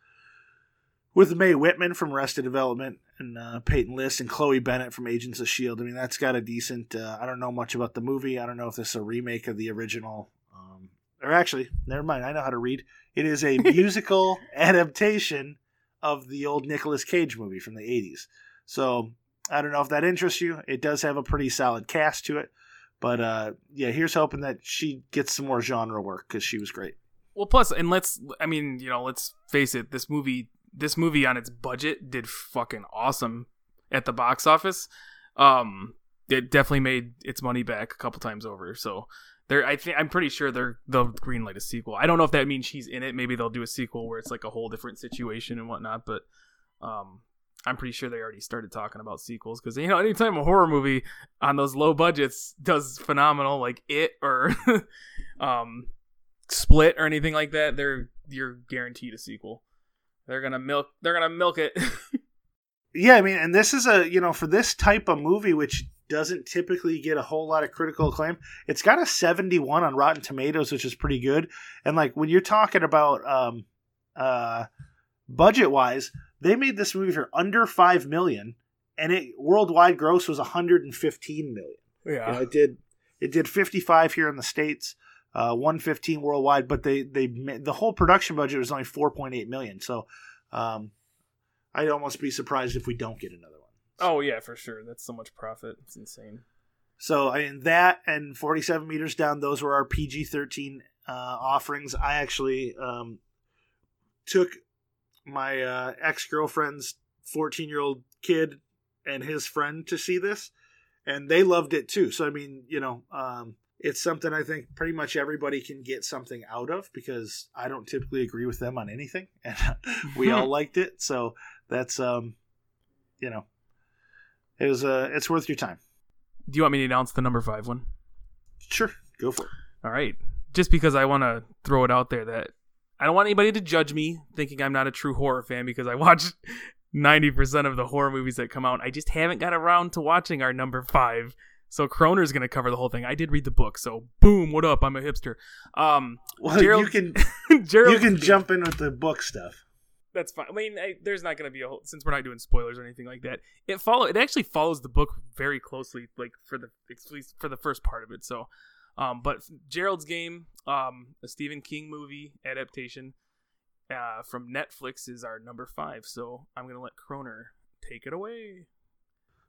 with Mae Whitman from Arrested Development and uh, Peyton List and Chloe Bennet from Agents of Shield. I mean, that's got a decent. Uh, I don't know much about the movie. I don't know if this is a remake of the original. Um, or actually, never mind. I know how to read. It is a musical adaptation of the old Nicolas Cage movie from the '80s. So I don't know if that interests you. It does have a pretty solid cast to it. But uh, yeah, here's hoping that she gets some more genre work because she was great. Well, plus, and let's, I mean, you know, let's face it, this movie this movie on its budget did fucking awesome at the box office. Um, it definitely made its money back a couple times over. So they're, I think, I'm pretty sure they're they'll greenlight a sequel. I don't know if that means she's in it. Maybe they'll do a sequel where it's like a whole different situation and whatnot. But um, I'm pretty sure they already started talking about sequels because you know anytime a horror movie on those low budgets does phenomenal, like it or um, Split or anything like that, they're you're guaranteed a sequel. They're gonna milk. They're gonna milk it. yeah, I mean, and this is a you know for this type of movie, which doesn't typically get a whole lot of critical acclaim. It's got a 71 on Rotten Tomatoes, which is pretty good. And like when you're talking about um, uh, budget wise, they made this movie for under five million, and it worldwide gross was 115 million. Yeah, you know, it did. It did 55 here in the states uh, 115 worldwide, but they they the whole production budget was only 4.8 million. So um, I'd almost be surprised if we don't get another one. So, oh yeah, for sure. That's so much profit. It's insane. So I mean that and 47 meters down, those were our PG-13 uh, offerings. I actually um, took my uh, ex girlfriend's 14 year old kid and his friend to see this, and they loved it too. So I mean, you know, um, it's something I think pretty much everybody can get something out of because I don't typically agree with them on anything, and we all liked it. So that's um, you know, it was uh, it's worth your time. Do you want me to announce the number five one? Sure, go for it. All right, just because I want to throw it out there that I don't want anybody to judge me thinking I'm not a true horror fan because I watch 90% of the horror movies that come out. I just haven't got around to watching our number five. So Croner's going to cover the whole thing. I did read the book, so boom, what up? I'm a hipster. Um, Well, Gerald- you can Gerald, you can jump in with the book stuff. That's fine. I mean, I, there's not going to be a whole since we're not doing spoilers or anything like that. It follow it actually follows the book very closely, like for the at least for the first part of it. So, um, but Gerald's Game, um, a Stephen King movie adaptation, uh, from Netflix is our number five. So I'm gonna let Croner take it away.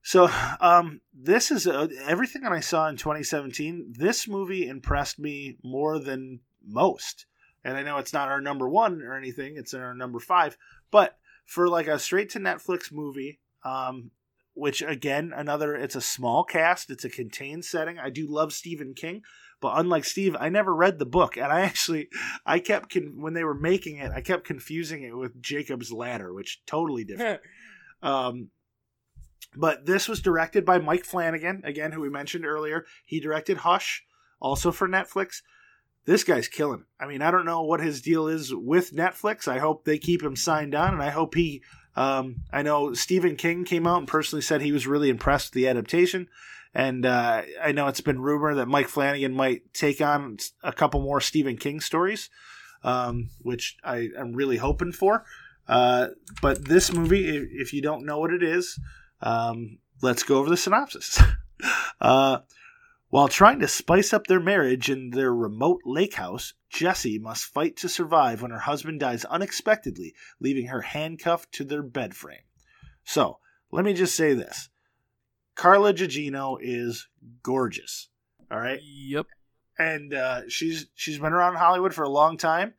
So, um, this is uh, everything that I saw in 2017. This movie impressed me more than most. And I know it's not our number one or anything; it's our number five. But for like a straight to Netflix movie, um, which again, another, it's a small cast, it's a contained setting. I do love Stephen King, but unlike Steve, I never read the book, and I actually, I kept con- when they were making it, I kept confusing it with Jacob's Ladder, which totally different. Um, but this was directed by Mike Flanagan, again, who we mentioned earlier. He directed Hush, also for Netflix. This guy's killing it. I mean, I don't know what his deal is with Netflix. I hope they keep him signed on, and I hope he. Um, I know Stephen King came out and personally said he was really impressed with the adaptation, and uh, I know it's been rumored that Mike Flanagan might take on a couple more Stephen King stories, um, which I am really hoping for. Uh, but this movie, if you don't know what it is, um, let's go over the synopsis. uh, while trying to spice up their marriage in their remote lake house, Jessie must fight to survive when her husband dies unexpectedly, leaving her handcuffed to their bed frame. So, let me just say this Carla Gugino is gorgeous. All right Yep. and uh, she's she's been around Hollywood for a long time,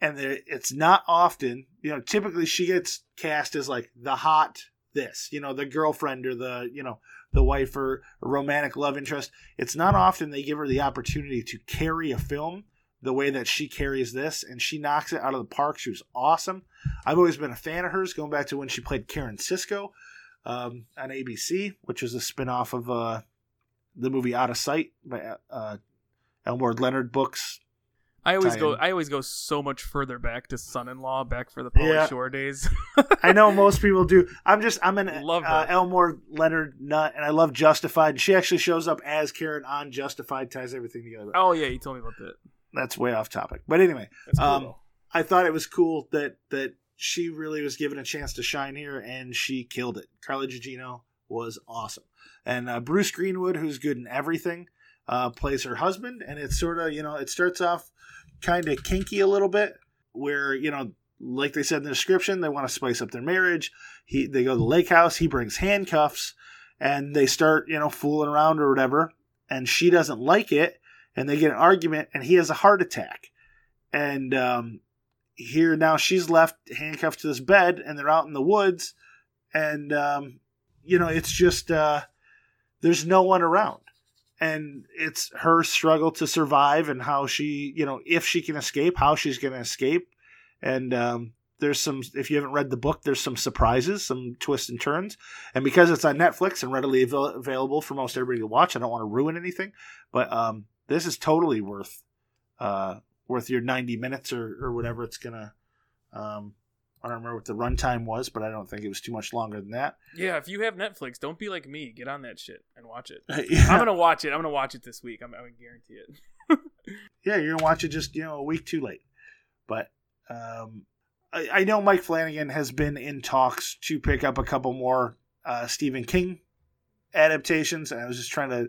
and there, it's not often, you know. Typically, she gets cast as like the hot this, you know, the girlfriend or the you know the wife or romantic love interest. It's not often they give her the opportunity to carry a film the way that she carries this, and she knocks it out of the park. She was awesome. I've always been a fan of hers, going back to when she played Karen Sisco um, on ABC, which is a spinoff of uh, the movie Out of Sight by uh, Elmore Leonard books. I always go. tie-in. I always go so much further back to Son-in-Law, back for the Pauly Yeah. Shore days. I know most people do. I'm just I'm an Love uh. Elmore Leonard nut, and I love Justified. And she actually shows up as Karen on Justified, ties everything together. oh yeah, you told me about that. That's way off topic, but anyway, cool. Um. I thought it was cool that that she really was given a chance to shine here, and she killed it. Carla Gugino was awesome, and uh, Bruce Greenwood, who's good in everything, uh, plays her husband, and it's sort of you know it starts off kind of kinky a little bit, where you know like they said in the description, they want to spice up their marriage. He they go to the lake house. He brings handcuffs, and they start you know fooling around or whatever, and she doesn't like it, and they get an argument, and he has a heart attack, and um, here now she's left handcuffed to this bed and they're out in the woods and um, you know it's just uh, there's no one around and it's her struggle to survive and how she you know if she can escape how she's going to escape. And um, there's some if you haven't read the book there's some surprises some twists and turns. And because it's on netflix and readily avail- available for most everybody to watch i don't want to ruin anything but um, this is totally worth uh, worth your 90 minutes or, or whatever it's gonna um, i don't remember what the runtime was but i don't think it was too much longer than that Yeah, if you have Netflix, don't be like me. Get on that shit and watch it. yeah, I'm gonna watch it. I'm gonna watch it this week. I'm, I'm gonna guarantee it. yeah you're gonna watch it just you know a week too late but um, I, I know mike flanagan has been in talks to pick up a couple more uh, stephen king adaptations and i was just trying to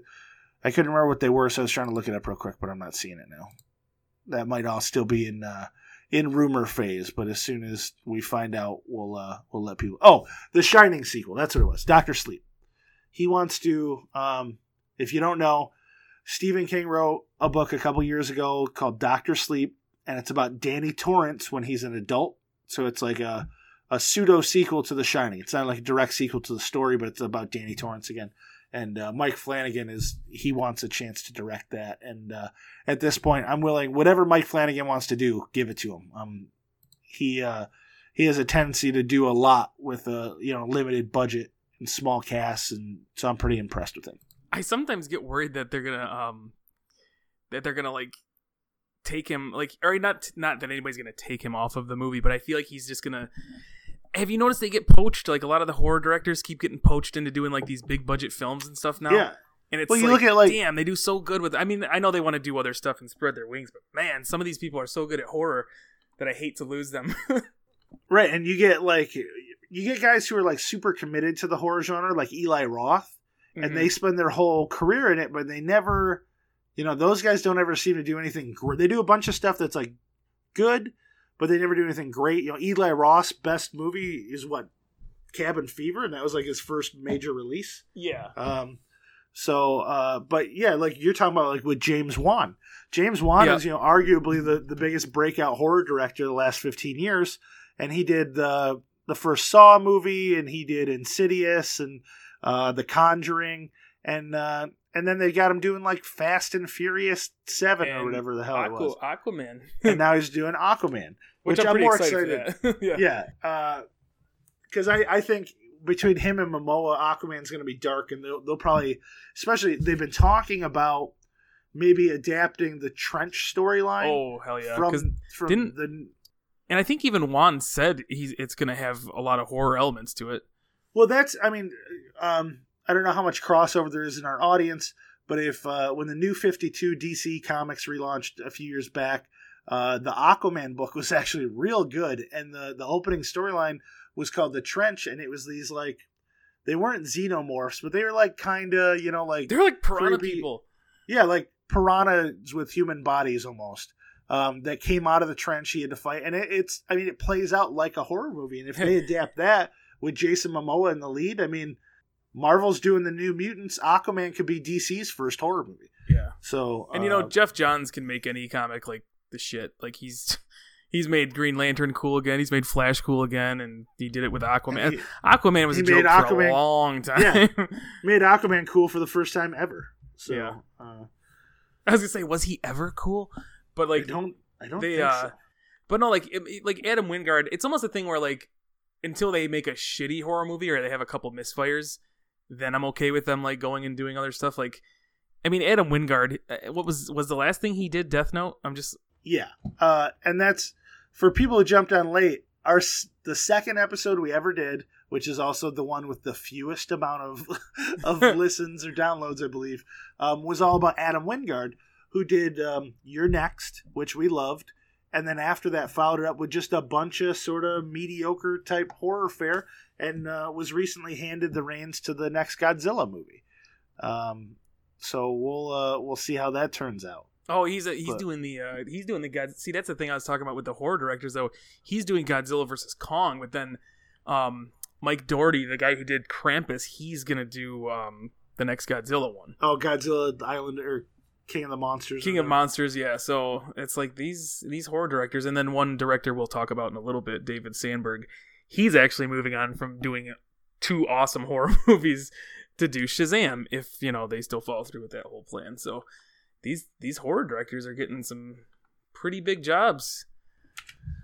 i couldn't remember what they were so i was trying to look it up real quick but i'm not seeing it now that might all still be in uh, in rumor phase, but as soon as we find out, we'll uh, we'll let people. Oh, the Shining sequel. That's what it was. Doctor Sleep. He wants to. Um, if you don't know, Stephen King wrote a book a couple years ago called Doctor Sleep, and it's about Danny Torrance when he's an adult. So it's like a a pseudo sequel to The Shining. It's not like a direct sequel to the story, but it's about Danny Torrance again. And uh, Mike Flanagan is he wants a chance to direct that, and uh, at this point, I'm willing whatever Mike Flanagan wants to do, give it to him. Um, he uh, he has a tendency to do a lot with a you know limited budget and small casts, and so I'm pretty impressed with him. I sometimes get worried that they're gonna um that they're gonna like take him like or not not that anybody's gonna take him off of the movie, but I feel like he's just gonna. Have you noticed they get poached? Like a lot of the horror directors keep getting poached into doing like these big budget films and stuff now. Yeah. And it's Well, you like, look at, like- damn, they do so good with. I mean, I know they want to do other stuff and spread their wings, but man, some of these people are so good at horror that I hate to lose them. Right, and you get like you get guys who are like super committed to the horror genre, like Eli Roth, Mhm. and they spend their whole career in it, but they never, you know, those guys don't ever seem to do anything. They do a bunch of stuff that's like good, but they never do anything great. You know, Eli Roth's best movie is what Cabin Fever, and that was like his first major release. yeah, Um, so, uh, but yeah, like you're talking about, like with James Wan. James Wan Yeah. is, you know, arguably the, the biggest breakout horror director of the last 15 years, and he did the the first Saw movie, and he did Insidious and uh, The Conjuring, and uh, and then they got him doing like Fast and Furious Seven or whatever the hell it was, Aquaman, and now he's doing Aquaman, which, which, I'm, I'm, more excited, excited. yeah. yeah, because I I think between him and Momoa, Aquaman's going to be dark, and they'll they'll probably, especially they've been talking about maybe adapting the Trench storyline Oh hell yeah! from from didn't- the. and I think even Wan said he's it's gonna have a lot of horror elements to it. Well, that's I mean, um, I don't know how much crossover there is in our audience, but if uh, when the new Fifty Two DC comics relaunched a few years back, uh, the Aquaman book was actually real good, and the the opening storyline was called the Trench, and it was these like they weren't xenomorphs, but they were like kind of you know like They're like piranha Creepy. people. yeah like piranhas with human bodies almost. Um, that came out of the trench he had to fight, and it, it's I mean it plays out like a horror movie, and if they adapt that with Jason Momoa in the lead, I mean Marvel's doing the New Mutants, Aquaman could be DC's first horror movie. Yeah, So and you know uh, Jeff Johns can make any comic like the shit. Like he's he's made Green Lantern cool again. He's made Flash cool again, and he did it with Aquaman. he Aquaman was a joke made for Aquaman- a long time. Yeah. made Aquaman cool for the first time ever. So Yeah. uh, I was gonna say, was he ever cool? But I like, don't I don't they, think uh, so. but no, like, it- like Adam Wingard. It's almost a thing where like, until they make a shitty horror movie or they have a couple misfires, then I'm okay with them like going and doing other stuff. Like, I mean, Adam Wingard. uh, What was was the last thing he did? Death Note. I'm just Yeah, uh, and that's for people who jumped on late. Our the second episode we ever did, which is also the one with the fewest amount of of listens or downloads, I believe, um, was all about Adam Wingard, who did um, You're Next, which we loved, and then after that followed it up with just a bunch of sort of mediocre type horror fare, and uh, was recently handed the reins to the next Godzilla movie. Um, so we'll uh, we'll see how that turns out. Oh, he's a, he's But- doing the uh, he's doing the God. See, that's the thing I was talking about with the horror directors though. He's doing Godzilla versus Kong, but then um, Mike Dougherty, the guy who did Krampus, he's gonna do um, the next Godzilla one, Oh, Godzilla Island or King of the Monsters. King of whatever. Monsters. Yeah, so it's like these these horror directors, and then one director we'll talk about in a little bit, David Sandberg. He's actually moving on from doing two awesome horror movies to do Shazam, if you know they still follow through with that whole plan. So these these horror directors are getting some pretty big jobs.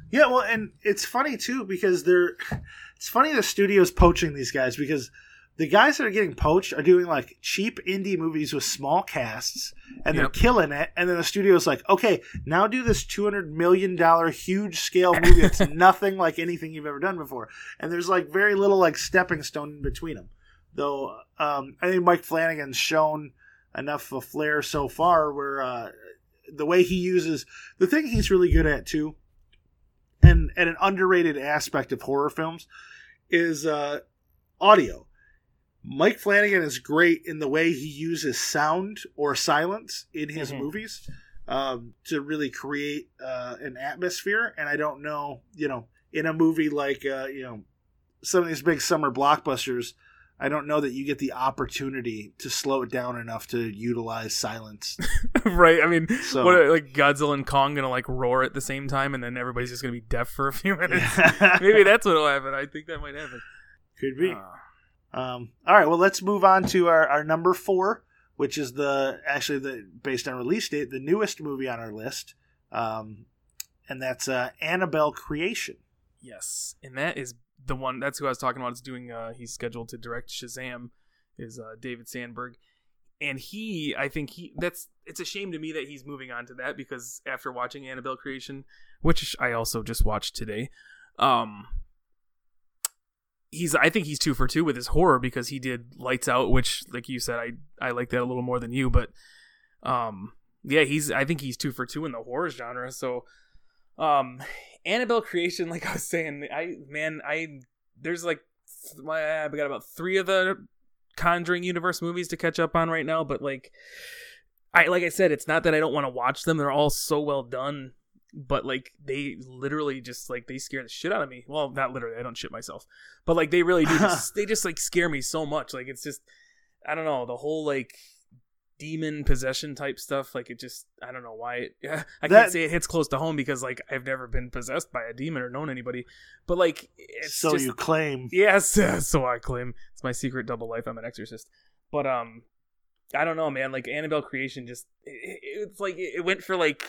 Yeah, well, and it's funny too because they're. It's funny the studio's poaching these guys because the guys that are getting poached are doing like cheap indie movies with small casts and they're Yep. killing it. And then the studio's like, okay, now do this two hundred million dollar huge scale movie that's nothing like anything you've ever done before. And there's like very little like stepping stone in between them. Though um, I think Mike Flanagan's shown enough of a flair so far where uh, the way he uses the thing he's really good at too and, and an underrated aspect of horror films is uh, audio. Mike Flanagan is great in the way he uses sound or silence in his Mhm. movies um, to really create uh, an atmosphere. And I don't know, you know, in a movie like, uh, you know, some of these big summer blockbusters, I don't know that you get the opportunity to slow it down enough to utilize silence. right? I mean, So- what are, like Godzilla and Kong gonna like roar at the same time, and then everybody's just gonna be deaf for a few minutes. Maybe that's what'll happen. I think that might happen. Could be. Uh, Um, all right, well, let's move on to our, our number four, which is the actually the based on release date, the newest movie on our list, um, and that's uh, Annabelle Creation. yes, and that is the one. That's who I was talking about. Is doing. Uh, he's scheduled to direct Shazam. Is uh, David Sandberg, and he, I think he that's it's a shame to me that he's moving on to that because after watching Annabelle Creation, which I also just watched today, um, he's I think he's two for two with his horror because he did Lights Out, which like you said, I I like that a little more than you, but um, yeah, he's I think he's two for two in the horror genre. So, um, Annabelle Creation, like I was saying, I man, I there's like I got about three of the Conjuring universe movies to catch up on right now, but like I like I said, it's not that I don't want to watch them. They're all so well done, but like they literally just like they scare the shit out of me. Well, not literally, I don't shit myself. But like they really do just, they just like scare me so much. Like it's just I don't know, the whole like demon possession type stuff like it just i don't know why it, i That- can't say it hits close to home because like i've never been possessed by a demon or known anybody but like it's so just you claim. Yes, so I claim it's my secret double life. I'm an exorcist, but um, I don't know, man. Like Annabelle creation, just it, it's like it went for like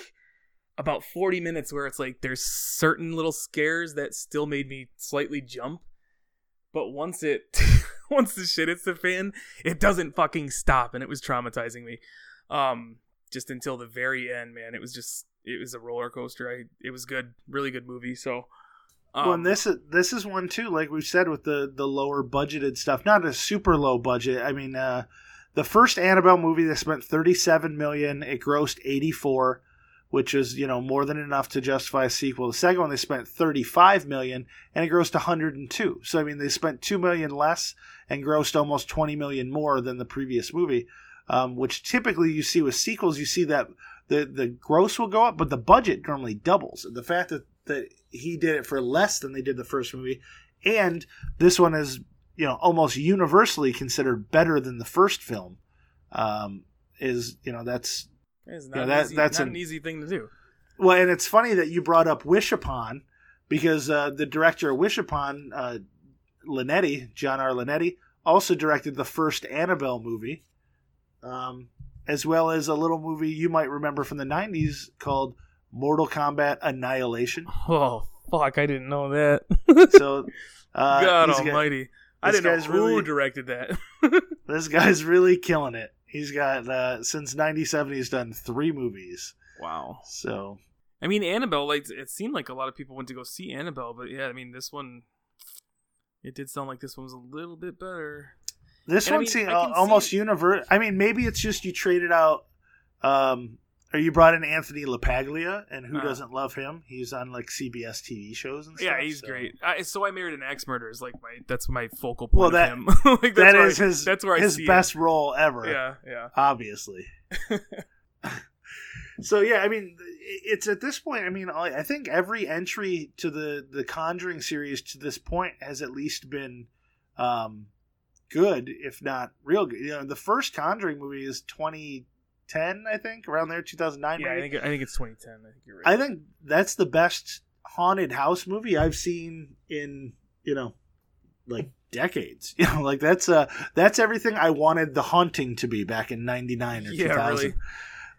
about 40 minutes where it's like there's certain little scares that still made me slightly jump, but once it once the shit hits the fan, it doesn't fucking stop, and it was traumatizing me. Um, just until the very end, man. It was just it was a roller coaster. I it was good, really good movie. So. Um, well, and this is this is one too. Like we've said with the the lower budgeted stuff, not a super low budget. I mean, uh, the first Annabelle movie they spent thirty seven million. It grossed eighty four, which is you know more than enough to justify a sequel. The second one they spent thirty five million, and it grossed one hundred and two. So I mean, they spent two million less and grossed almost twenty million more than the previous movie. Um, which typically you see with sequels, you see that the the gross will go up, but the budget normally doubles. The fact that that he did it for less than they did the first movie, and this one is you know almost universally considered better than the first film. Um, is you know that's It's Yeah, not, that- easy, that's not an- an easy thing to do. well, and it's funny that you brought up Wish Upon because uh, the director of Wish Upon, uh, Leonetti, John R. Leonetti, also directed the first Annabelle movie, um, as well as a little movie you might remember from the '90s called Mortal Kombat Annihilation. Oh fuck! I didn't know that. So, uh, God got- Almighty! I didn't know who really- directed that. this guy's really killing it. He's got uh, since '97, he's done three movies. wow. So I mean, Annabelle. Like it seemed like a lot of people went to go see Annabelle, but yeah, I mean, this one. It did sound like this one was a little bit better. This And I one mean, seems I almost see- universe. I mean, maybe it's just you traded out, um, or you brought in Anthony LaPaglia, and who Uh-huh. doesn't love him? He's on like CBS TV shows and stuff. Yeah, he's so- great. I, so I married an axe murderer is like my that's my focal point Well, of that- him. like, that's That I, his. That's where I his best role ever. Yeah, yeah. obviously. so yeah, I mean, it's at this point. I mean, I think every entry to the the Conjuring series to this point has at least been um, good, if not real good. You know, the first Conjuring movie is 2010, I think, around there, 2009. Yeah, I think I think it's 2010. I think you're right. I think that's the best haunted house movie I've seen in you know like decades. You know, like that's uh that's everything I wanted the haunting to be back in '99 or Yeah, 2000. really.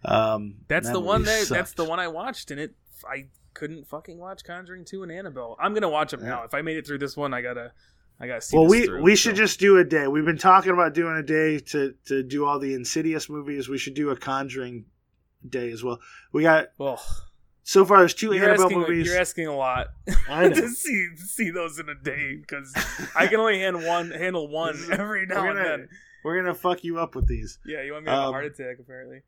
Um, That's that the one that that's the one I watched, and it I couldn't fucking watch Conjuring two and Annabelle. I'm gonna watch them Yeah. now. If I made it through this one, I gotta I gotta see. Well, we through, we so. should just do a day. We've been talking about doing a day to to do all the Insidious movies. We should do a Conjuring day as well. We got Well, so far there's 2 you're Annabelle asking, movies. you're asking a lot I know. to see to see those in a day because I can only hand one handle one every now we're and gonna, then. We're gonna fuck you up with these. Yeah, you want me to have a um, heart attack apparently.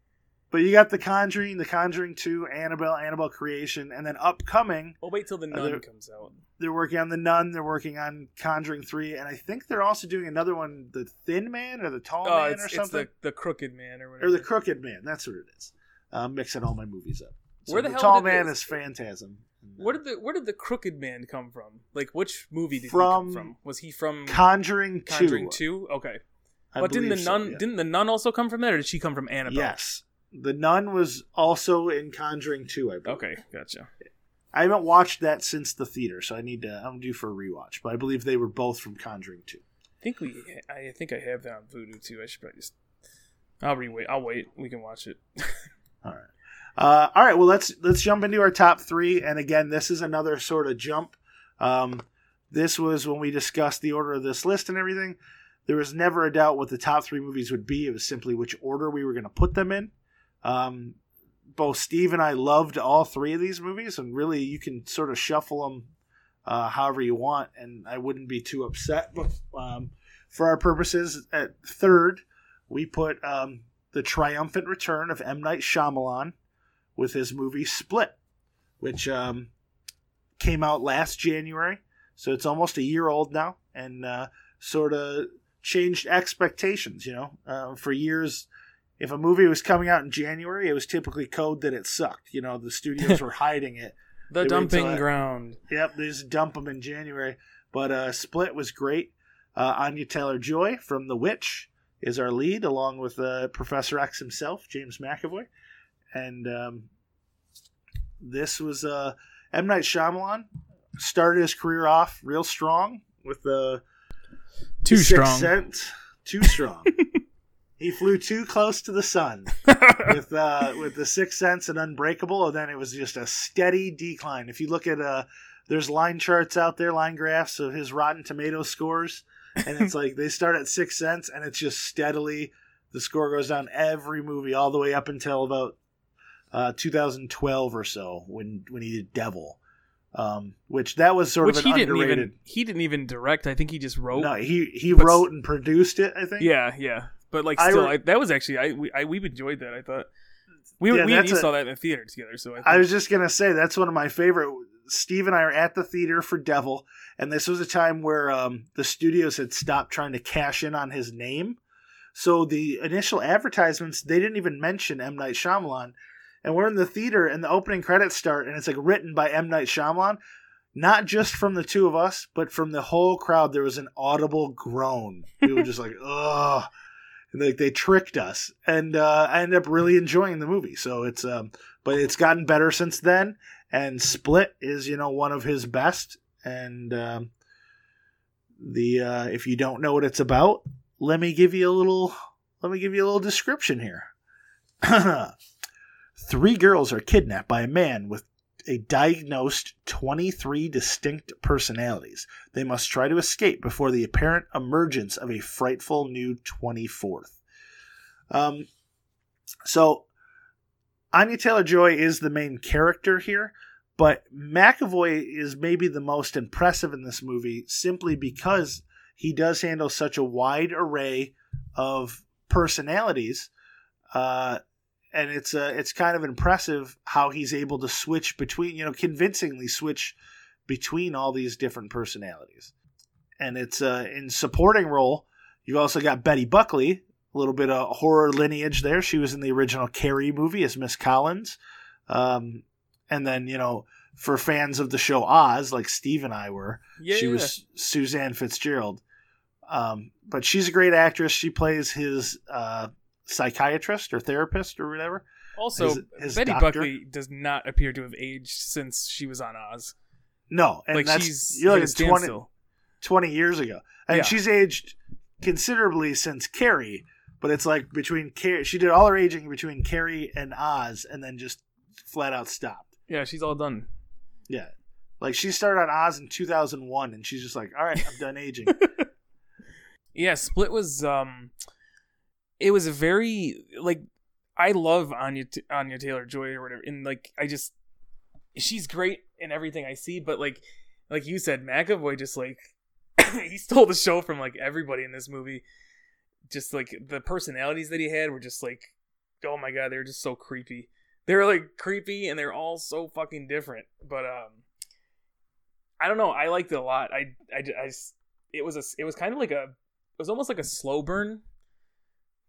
But you got the Conjuring, the Conjuring 2, Annabelle, Annabelle Creation, and then upcoming, Well, wait till the uh, nun there- comes out. they're working on The Nun, they're working on Conjuring 3, and I think they're also doing another one, The Thin Man or The Tall Oh, Man it's, or it's something. the the crooked man or whatever. Or The Crooked Man, that's what it is. I'm mixing all my movies up. So Where the the hell Tall Man this- is Phantasm. Where uh, did the where did the crooked man come from? Like which movie did From he come from? Was he from Conjuring 2. Conjuring two? Okay, I but didn't the so, nun yeah. didn't the nun also come from that, or did she come from Annabelle? Yes. The Nun was also in Conjuring 2, I believe. Okay, gotcha. I haven't watched that since the theater, so I need to. I'm due for a rewatch. But I believe they were both from Conjuring 2. I think we. I think I have that on Vudu too. I should probably just. I'll rewait. I'll wait. We can watch it. All right. Uh, all right. Well, let's let's jump into our top three. And again, this is another sort of jump. Um, this was when we discussed the order of this list and everything. there was never a doubt what the top three movies would be. It was simply which order we were going to put them in. Um, both Steve and I loved all three of these movies, and really you can sort of shuffle them uh, however you want, and I wouldn't be too upset. But um, for our purposes, at third, we put um, the triumphant return of M. Night Shyamalan with his movie Split, which um, came out last January. So it's almost a year old now, and uh, sort of changed expectations. You know, uh, for years, if a movie was coming out in January, it was typically code that it sucked. You know, the studios were hiding it. The They dumping I- ground. Yep, they just dump them in January. But uh, Split was great. Uh, Anya Taylor Joy from The Witch is our lead, along with uh, Professor X himself, James McAvoy. And um, this was uh, M. Night Shyamalan started his career off real strong with the Too Sixth strong. Too strong. he flew too close to the sun with uh, with the Sixth Sense and Unbreakable, and then it was just a steady decline. If you look at uh, there's line charts out there, line graphs of his Rotten Tomato scores, and it's like they start at Sixth Sense, and it's just steadily the score goes down every movie all the way up until about uh, 2012 or so when when he did Devil, um, which that was sort Which of he an didn't underrated. even he didn't even direct. I think he just wrote. no, he he wrote and produced it. I think. Yeah, yeah. But like I still, re- I, that was actually I we I, we enjoyed that. I thought we Yeah, we, that's we a- saw that in the theater together. So I, I was just gonna say that's one of my favorite. Steve and I are at the theater for Devil, and this was a time where um, the studios had stopped trying to cash in on his name. So the initial advertisements they didn't even mention M Night Shyamalan, and we're in the theater and the opening credits start and it's like written by M Night Shyamalan. Not just from the two of us, but from the whole crowd, there was an audible groan. We were just like, ugh. And like they tricked us, and uh, I ended up really enjoying the movie. So it's, um, but it's gotten better since then. And Split is, you know, one of his best. And um, the uh, if you don't know what it's about, let me give you a little. Let me give you a little description here. Three girls are kidnapped by a man with a diagnosed 23 distinct personalities. They must try to escape before the apparent emergence of a frightful new 24th. Um, so, Anya Taylor Joy is the main character here, but McAvoy is maybe the most impressive in this movie simply because he does handle such a wide array of personalities. Uh, and it's uh, it's kind of impressive how he's able to switch between you know convincingly switch between all these different personalities. And it's uh, in supporting role you've also got betty buckley a little bit of horror lineage there. She was in the original carrie movie as miss collins. Um, and then you know for fans of the show oz like steve and i were yeah, she was suzanne fitzgerald. Um, but she's a great actress. She plays his uh, psychiatrist or therapist or whatever also his- his Betty doctor. Buckley does not appear to have aged since she was on Oz. no and like that's she's you're like a 20, 20 years ago and Yeah. she's aged considerably since carrie but it's like between carrie she did all her aging between carrie and oz and then just flat out stopped Yeah, she's all done. yeah like she started on oz in 2001 and she's just like all right i'm done aging Yeah, Split was um, it was a very like I love Anya Anya Taylor Joy or whatever, and like I just she's great in everything I see, but like like you said, McAvoy just like he stole the show from like everybody in this movie. Just like the personalities that he had were just like, oh my god, they were just so creepy. They were like creepy, and they're all so fucking different. But um, I don't know. I liked it a lot. I I, I just- it was a it was kind of like a it was almost like a slow burn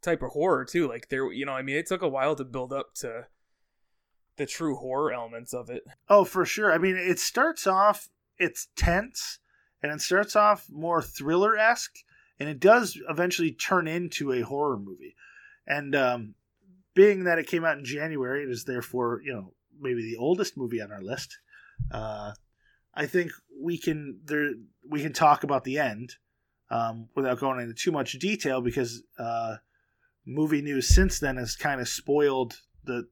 type of horror too. Like there, you know, I mean, it took a while to build up to the true horror elements of it. Oh, for sure. I mean, it starts off it's tense and it starts off more thriller esque, and it does eventually turn into a horror movie. And um, being that it came out in January, it is therefore you know maybe the oldest movie on our list. Uh, I think we can there we can talk about the end um, without going into too much detail because uh, movie news since then has kind of spoiled the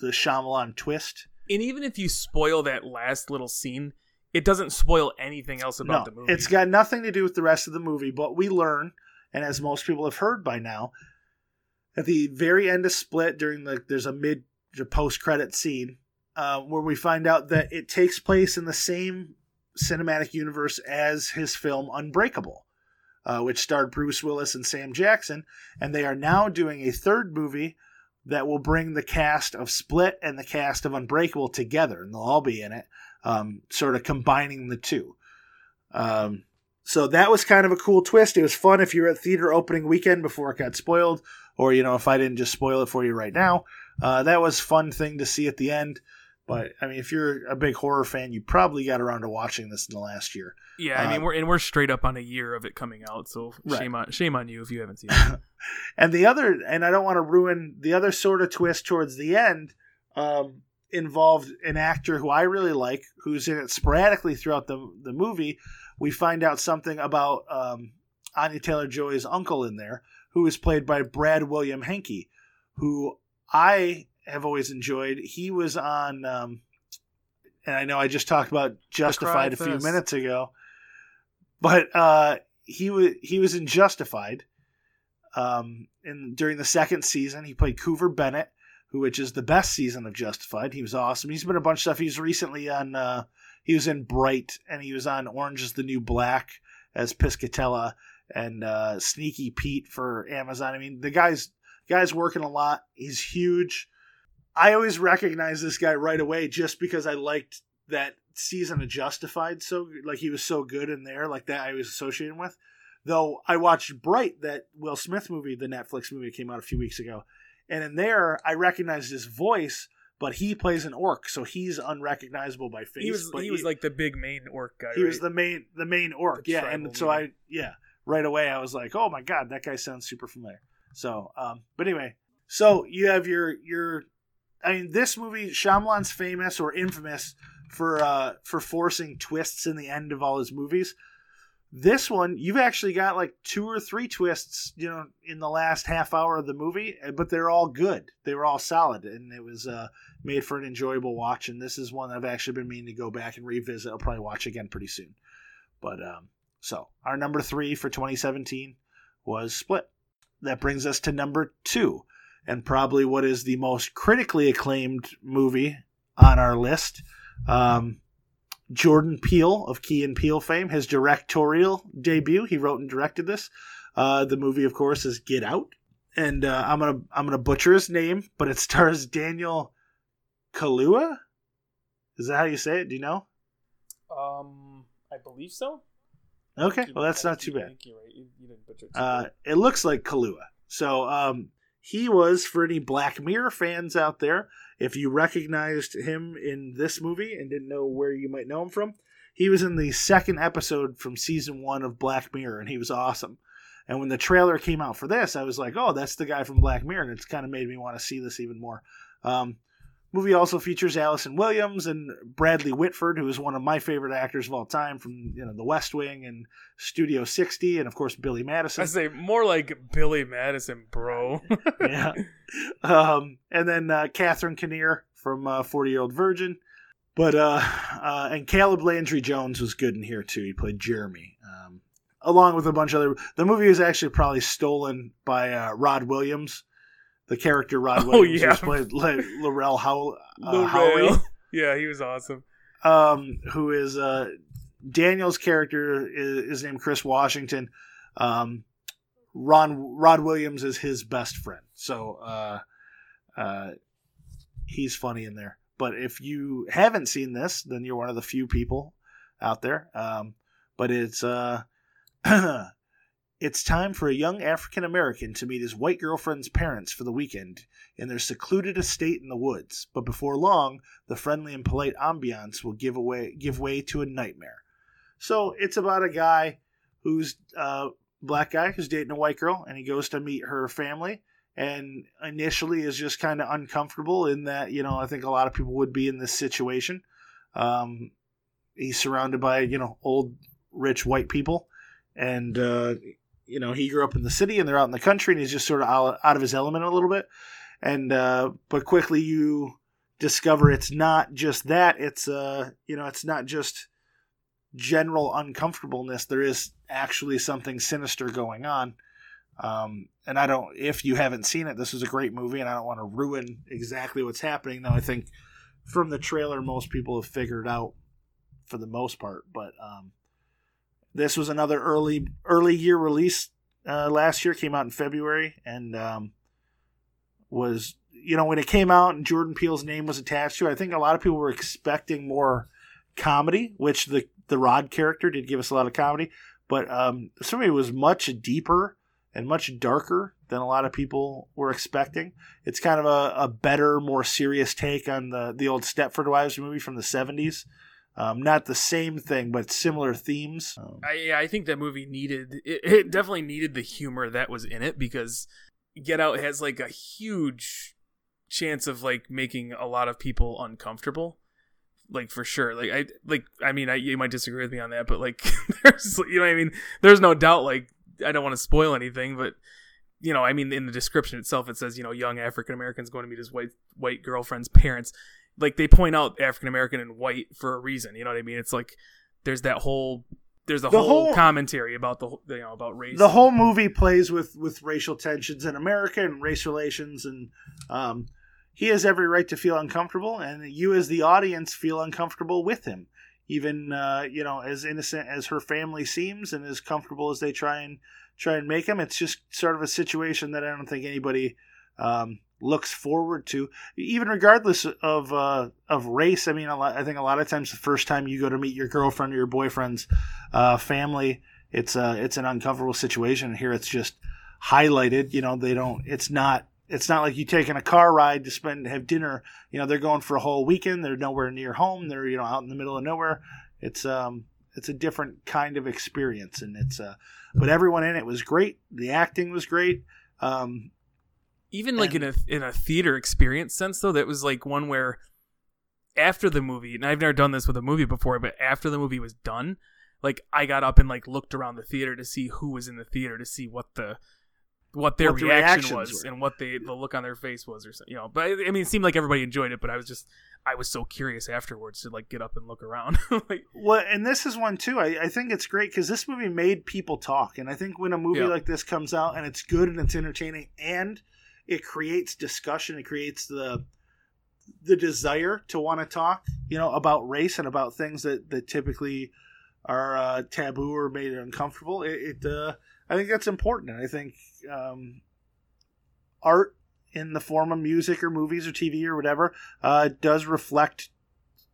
the Shyamalan twist. And even if you spoil that last little scene, it doesn't spoil anything else about the movie. It's got nothing to do with the rest of the movie, but we learn and as most people have heard by now, at the very end of Split, during the there's a mid post credit scene uh, where we find out that it takes place in the same cinematic universe as his film Unbreakable, uh, which starred Bruce Willis and Sam Jackson, and they are now doing a third movie that will bring the cast of Split and the cast of Unbreakable together, and they'll all be in it, um, sort of combining the two. Um, so that was kind of a cool twist. It was fun if you were at theater opening weekend before it got spoiled, or you know if I didn't just spoil it for you right now. Uh, that was fun thing to see at the end. But I mean, if you're a big horror fan, you probably got around to watching this in the last year. Yeah, I mean, Uh, we're and we're straight up on a year of it coming out, so Right. shame on shame on you if you haven't seen it. and the other, and I don't want to ruin the other sort of twist towards the end, um, involved an actor who I really like, who's in it sporadically throughout the the movie. We find out something about um, Anya Taylor Joy's uncle in there, who is played by Brad William Henke, who I have always enjoyed. He was on, um, and I know I just talked about Justified a few Fest. minutes ago, but uh, he was he was in Justified. Um, and during the second season, he played Coover Bennett, who which is the best season of Justified. He was awesome. He's been a bunch of stuff. He was recently on. Uh, he was in Bright, and he was on Orange Is the New Black as Piscatella, and uh, Sneaky Pete for Amazon. I mean, the guy's guy's working a lot. He's huge. I always recognize this guy right away just because I liked that season of Justified so like he was so good in there like that I was associating with. Though I watched Bright, that Will Smith movie, the Netflix movie came out a few weeks ago, and in there I recognized his voice, but he plays an orc, so he's unrecognizable by face. he was but he was like the big main orc guy. he was the main the main orc, The yeah. And so. I yeah right away I was like, oh my god, that guy sounds super familiar. So, um, but anyway, so you have your your, I mean, this movie Shyamalan's famous or infamous for uh for forcing twists in the end of all his movies. This one, you've actually got like two or three twists, you know, in the last half hour of the movie, eh, but they're all good. They were all solid, and it was uh, made for an enjoyable watch. And this is one I've actually been meaning to go back and revisit. I'll probably watch again pretty soon. But um, so our number three for 2017 was Split. That brings us to number two, and probably what is the most critically acclaimed movie on our list. Um, Jordan Peele of Key and Peele fame, his directorial debut. He wrote and directed this. Uh, the movie, of course, is Get Out, and uh, I'm gonna I'm gonna butcher his name, but it stars Daniel Kaluuya. Is that how you say it? Do you know? um, I believe so. Okay, well that's not too bad. think you're. You, you didn't butcher it Uh, it looks like Kahlua. So um, he was for any Black Mirror fans out there. If you recognized him in this movie and didn't know where you might know him from, he was in the second episode from season one of Black Mirror, and he was awesome. And when the trailer came out for this, I was like, "Oh, that's the guy from Black Mirror," and it's kind of made me want to see this even more. Um, movie also features Allison Williams and Bradley Whitford, who is one of my favorite actors of all time from you know The West Wing and Studio 60, and of course Billy Madison. I say more like Billy Madison, bro. yeah. Um, and then uh, Catherine Keener from uh, Forty Year Old Virgin, but uh, uh, and Caleb Landry Jones was good in here too. He played Jeremy, um, along with a bunch of other. The movie was actually probably stolen by uh, Rod Williams, the character Rod Oh, Williams, yeah. who played like, Laurel How- uh, Lil Yeah, he was awesome. um, who is uh, Daniel's character is, is named Chris Washington. Um, Ron Rod Williams is his best friend, so uh, uh, he's funny in there. But if you haven't seen this, then you're one of the few people out there. Um, but it's uh, it's time for a young African American to meet his white girlfriend's parents for the weekend in their secluded estate in the woods. But before long, the friendly and polite ambiance will give away give way to a nightmare. So it's about a guy who's uh, black guy who's dating a white girl, and he goes to meet her family. And initially is just kind of uncomfortable in that you know I think a lot of people would be in this situation. Um, he's surrounded by you know old rich white people, and uh, you know he grew up in the city and they're out in the country, and he's just sort of out, out of his element a little bit. And uh, but quickly you discover it's not just that it's uh you know it's not just general uncomfortableness there is actually something sinister going on Um, and I don't, if you haven't seen it, this is a great movie, and I don't want to ruin exactly what's happening. Though I think from the trailer, most people have figured out for the most part. But um, this was another early early year release. Uh, last year came out in February, and um, was you know when it came out and Jordan Peele's name was attached to it, I think a lot of people were expecting more comedy, which the the Rod character did give us a lot of comedy, but um, movie was much deeper and much darker than a lot of people were expecting. It's kind of a, a better, more serious take on the the old Stepford Wives movie from the seventies. Um, not the same thing, but similar themes. Um, I I think that movie needed it, it definitely needed the humor that was in it because Get Out has like a huge chance of like making a lot of people uncomfortable. Like for sure. Like I like I mean I you might disagree with me on that, but like there's you know I mean there's no doubt like I don't want to spoil anything, but you know, I mean, in the description itself, it says, you know, young African Americans going to meet his white white girlfriend's parents. Like they point out African American and white for a reason. You know what I mean? It's like there's that whole there's a The whole, whole- commentary about the you know about race. the whole movie plays with with racial tensions in America and race relations, and um, he has every right to feel uncomfortable, and you as the audience feel uncomfortable with him. Even uh, you know, as innocent as her family seems, and as comfortable as they try and try and make him, it's just sort of a situation that I don't think anybody um, looks forward to, even regardless of uh, of race. I mean, lot, I think a lot of times the first time you go to meet your girlfriend or your boyfriend's uh, family, it's uh, it's an uncomfortable situation. Here, it's just highlighted. You know, they don't. It's not. It's not like you taking a car ride to spend have dinner. You know, they're going for a whole weekend. They're nowhere near home. They're you know out in the middle of nowhere. It's um it's a different kind of experience, and it's uh. But everyone in it was great. The acting was great. Um, even like in a in a theater experience sense though that was like one where after the movie and i've never done this with a movie before but after the movie was done like i got up and like looked around the theater to see who was in the theater to see what the what their What reaction was were. and what they the look on their face was or something you know but i I mean it seemed like everybody enjoyed it but i was just i was so curious afterwards to like get up and look around like Well, and this is one too. I, I think it's great because this movie made people talk, and I think when a movie Yeah. like this comes out and it's good and it's entertaining and it creates discussion, it creates the the desire to want to talk, you know, about race and about things that that typically are uh, taboo or made uncomfortable. It, it uh, I think that's important. I think um, art in the form of music or movies or TV or whatever uh, does reflect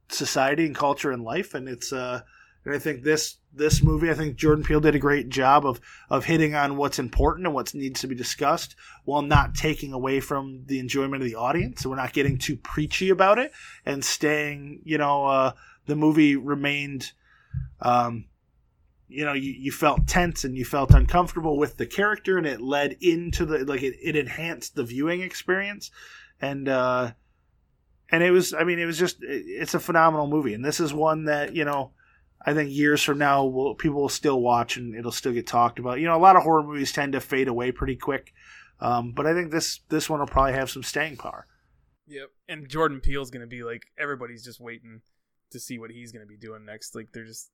society and culture and life and it's uh and I think this this movie. I think Jordan Peele did a great job of of hitting on what's important and what needs to be discussed while not taking away from the enjoyment of the audience. So we're not getting too preachy about it and staying you know uh the movie remained um you know you, you felt tense and you felt uncomfortable with the character and it led into the like it, it enhanced the viewing experience. And uh and it was i mean it was just it- it's a phenomenal movie. And this is one that you know i think years from now will people will still watch and it'll still get talked about you know a lot of horror movies tend to fade away pretty quick um, but i think this this one will probably have some staying power Yep. And Jordan Peele's gonna be like everybody's just waiting to see what he's gonna be doing next. Like they're just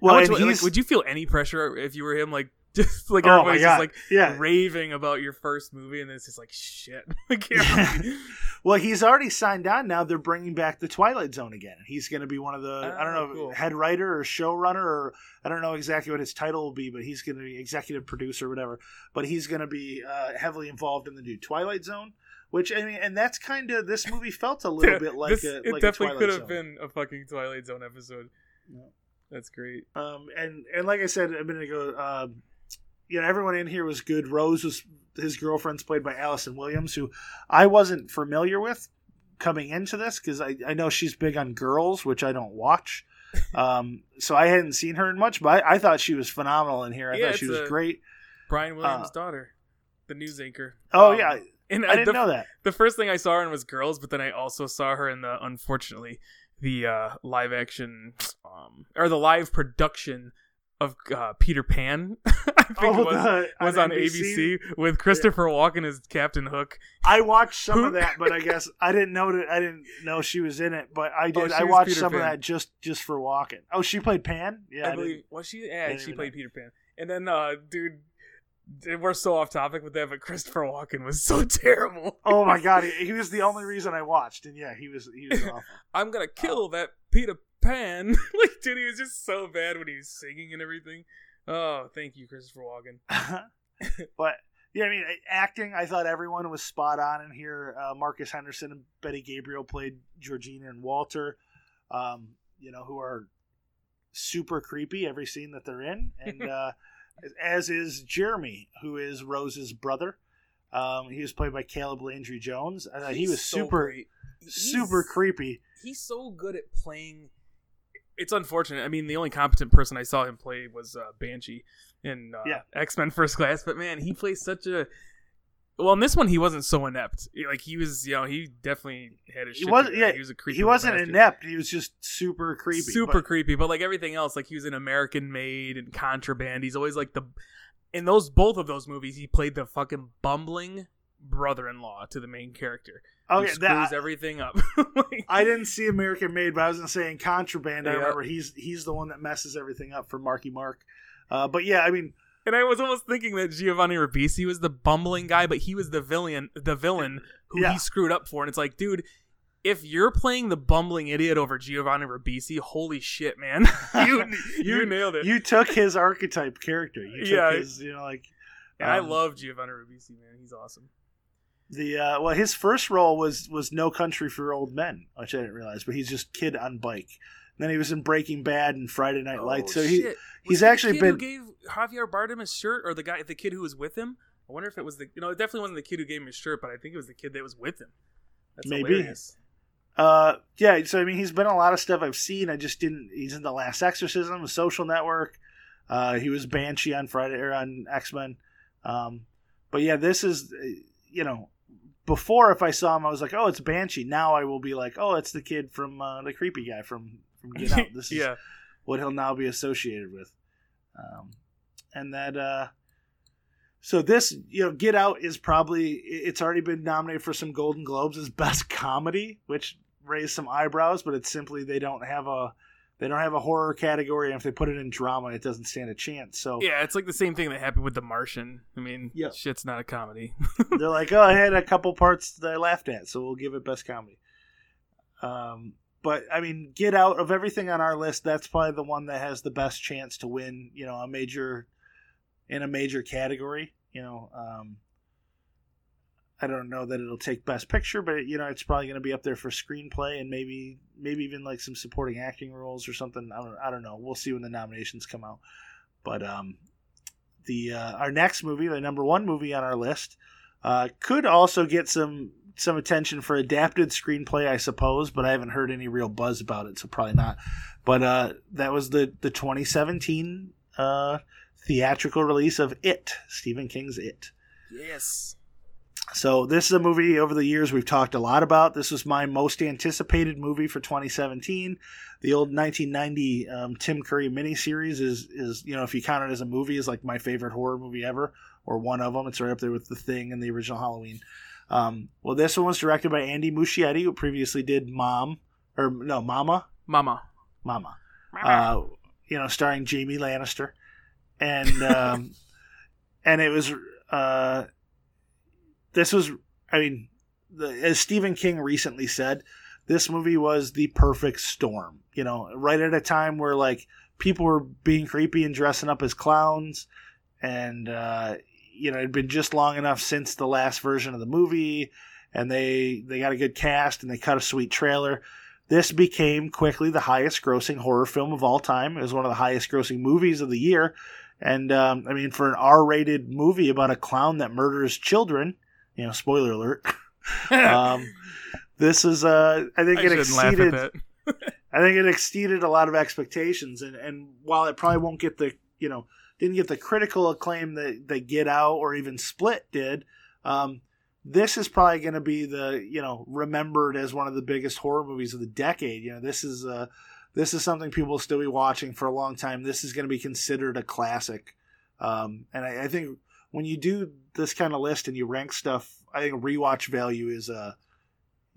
well much- like, would you feel any pressure if you were him? Like just like Oh everybody's just like yeah raving about your first movie, and it's just like shit. I can't believe- well he's already signed on now they're bringing back the twilight zone again he's going to be one of the i don't Oh, know cool. head writer or showrunner or i don't know exactly what his title will be but he's going to be executive producer or whatever but he's going to be uh, heavily involved in the new twilight zone which i mean and that's kind of this movie felt a little bit like This- a it like definitely could have Zone. been a fucking Twilight Zone episode. Yeah. That's great. Um, and and like I said a minute ago, um, you know, everyone in here was good. Rose was his girlfriend's played by Allison Williams, who I wasn't familiar with coming into this because I, I know she's big on girls, which I don't watch. Um, so I hadn't seen her in much, but I, I thought she was phenomenal in here. I Yeah, thought she was great. Brian Williams' Uh, daughter, the news anchor. Oh Um, yeah, and I didn't the, know that. the first thing I saw her in was Girls, but then I also saw her in the unfortunately the uh, live action um, or the live production of uh, Peter Pan. I think Oh, it was, the- was on ABC, with Christopher Walken as Captain Hook. I watched some Who- of that, but I guess I didn't know that I didn't know she was in it. But I Oh, did. she I watched Peter some of that just just for walking. Oh, she played Pan. Yeah, I I believe was she? Yeah, she played know. Peter Pan. And then, uh, dude, we're so off topic with that, but Christopher Walken was so terrible. Oh my god, he, he was the only reason I watched, and yeah, he was he was awful. I'm gonna kill that Peter Pan. like, dude, he was just so bad when he was singing and everything. Oh, thank you, Christopher Walken. but yeah, I mean, acting. I thought everyone was spot on in here. Uh, Marcus Henderson and Betty Gabriel played Georgina and Walter. Um, you know, who are super creepy every scene that they're in, and uh, as is Jeremy, who is Rose's brother. Um, he was played by Caleb Landry Jones. Uh, he was so super, super creepy. He's so good at playing. It's unfortunate. I mean, the only competent person I saw him play was uh, Banshee in uh, Yeah. X Men First Class. But man, he plays such a. Well, in this one, he wasn't so inept. Like he was, you know, he definitely had his. He was- yeah, he was a creepy. He wasn't bastard. inept. He was just super creepy. super but- creepy. But like everything else, like he was an American made and contraband. He's always like the in those both of those movies, he played the fucking bumbling brother-in-law to the main character. Okay, screws that, everything up. Like- I didn't see American Made, but I was gonna say in Contraband. I remember he's he's the one that messes everything up for Marky Mark. Uh, but yeah, I mean, and I was almost thinking that Giovanni Ribisi was the bumbling guy, but he was the villain, the villain who Yeah. he screwed up for. And it's like, dude. If you're playing the bumbling idiot over Giovanni Ribisi, holy shit, man! you, you You- nailed it. you took his archetype character. You took Yeah. his, you know, like and I um, love Giovanni Ribisi, man. He's awesome. The uh, well, his first role was was No Country for Old Men, which I didn't realize, but he's just kid on bike. And then he was in Breaking Bad and Friday Night Lights. So he Oh, shit. he's Was actually kid been- Who gave Javier Bardem his shirt, or the guy, the kid who was with him? I wonder if it was the. You know, it definitely wasn't the kid who gave him his shirt, but I think it was the kid that was with him. That's Maybe. hilarious. Uh, yeah. So I mean, he's been a lot of stuff I've seen. I just didn't. He's in the Last Exorcism, The Social Network. Uh, he was Banshee on Friday or on X Men. Um, but yeah, this is uh, you know. Before, if I saw him, I was like, "Oh, it's Banshee." Now I will be like, "Oh, it's the kid from uh, the creepy guy from from Get Out." This is what he'll now be associated with. Um, and that, uh, so this, you know, Get Out is probably, it's already been nominated for some Golden Globes as best comedy, which raised some eyebrows, but it's simply they don't have a, they don't have a horror category. And if they put it in drama, it doesn't stand a chance. So yeah. It's like the same thing that happened with The Martian. I mean, Yeah. shit's not a comedy. they're like, oh, I had a couple parts that I laughed at, so we'll give it best comedy. Um, but I mean, Get Out of everything on our list, that's probably the one that has the best chance to win. You know, a major in a major category. You know, um, I don't know that it'll take Best Picture, but you know, it's probably going to be up there for screenplay and maybe maybe even like some supporting acting roles or something. I don't I don't know. We'll see when the nominations come out. But um, the uh, our next movie, the number one movie on our list, uh, could also get some some attention for adapted screenplay, I suppose. But I haven't heard any real buzz about it, so probably not. But uh, that was the the 2017 uh, theatrical release of It, Stephen King's It. yes. So this is a movie over the years we've talked a lot about. This was my most anticipated movie for 2017. The old 1990 um, Tim Curry miniseries is is you know if you count it as a movie is like my favorite horror movie ever or one of them. It's right up there with The Thing and the original Halloween. Um, well, this one was directed by Andy Muschietti, who previously did Mom or no Mama Mama. Mama uh, you know, starring Jamie Lannister, and um, and it was uh, this was, I mean, as Stephen King recently said, this movie was the perfect storm. You know, right at a time where like people were being creepy and dressing up as clowns, and uh, you know, it'd been just long enough since the last version of the movie, and they they got a good cast and they cut a sweet trailer. This became quickly the highest grossing horror film of all time. It was one of the highest grossing movies of the year. And, um, I mean, for an R rated movie about a clown that murders children, you know, spoiler alert, um, this is, uh, I think I it shouldn't laugh at exceeded. I think it exceeded a lot of expectations. And, and while it probably won't get the, you know, didn't get the critical acclaim that, that Get Out or even Split did, um, this is probably going to be the you know remembered as one of the biggest horror movies of the decade. You know, this is uh this is something people will still be watching for a long time. This is going to be considered a classic, um, and I, I think when you do this kind of list and you rank stuff, I think rewatch value is a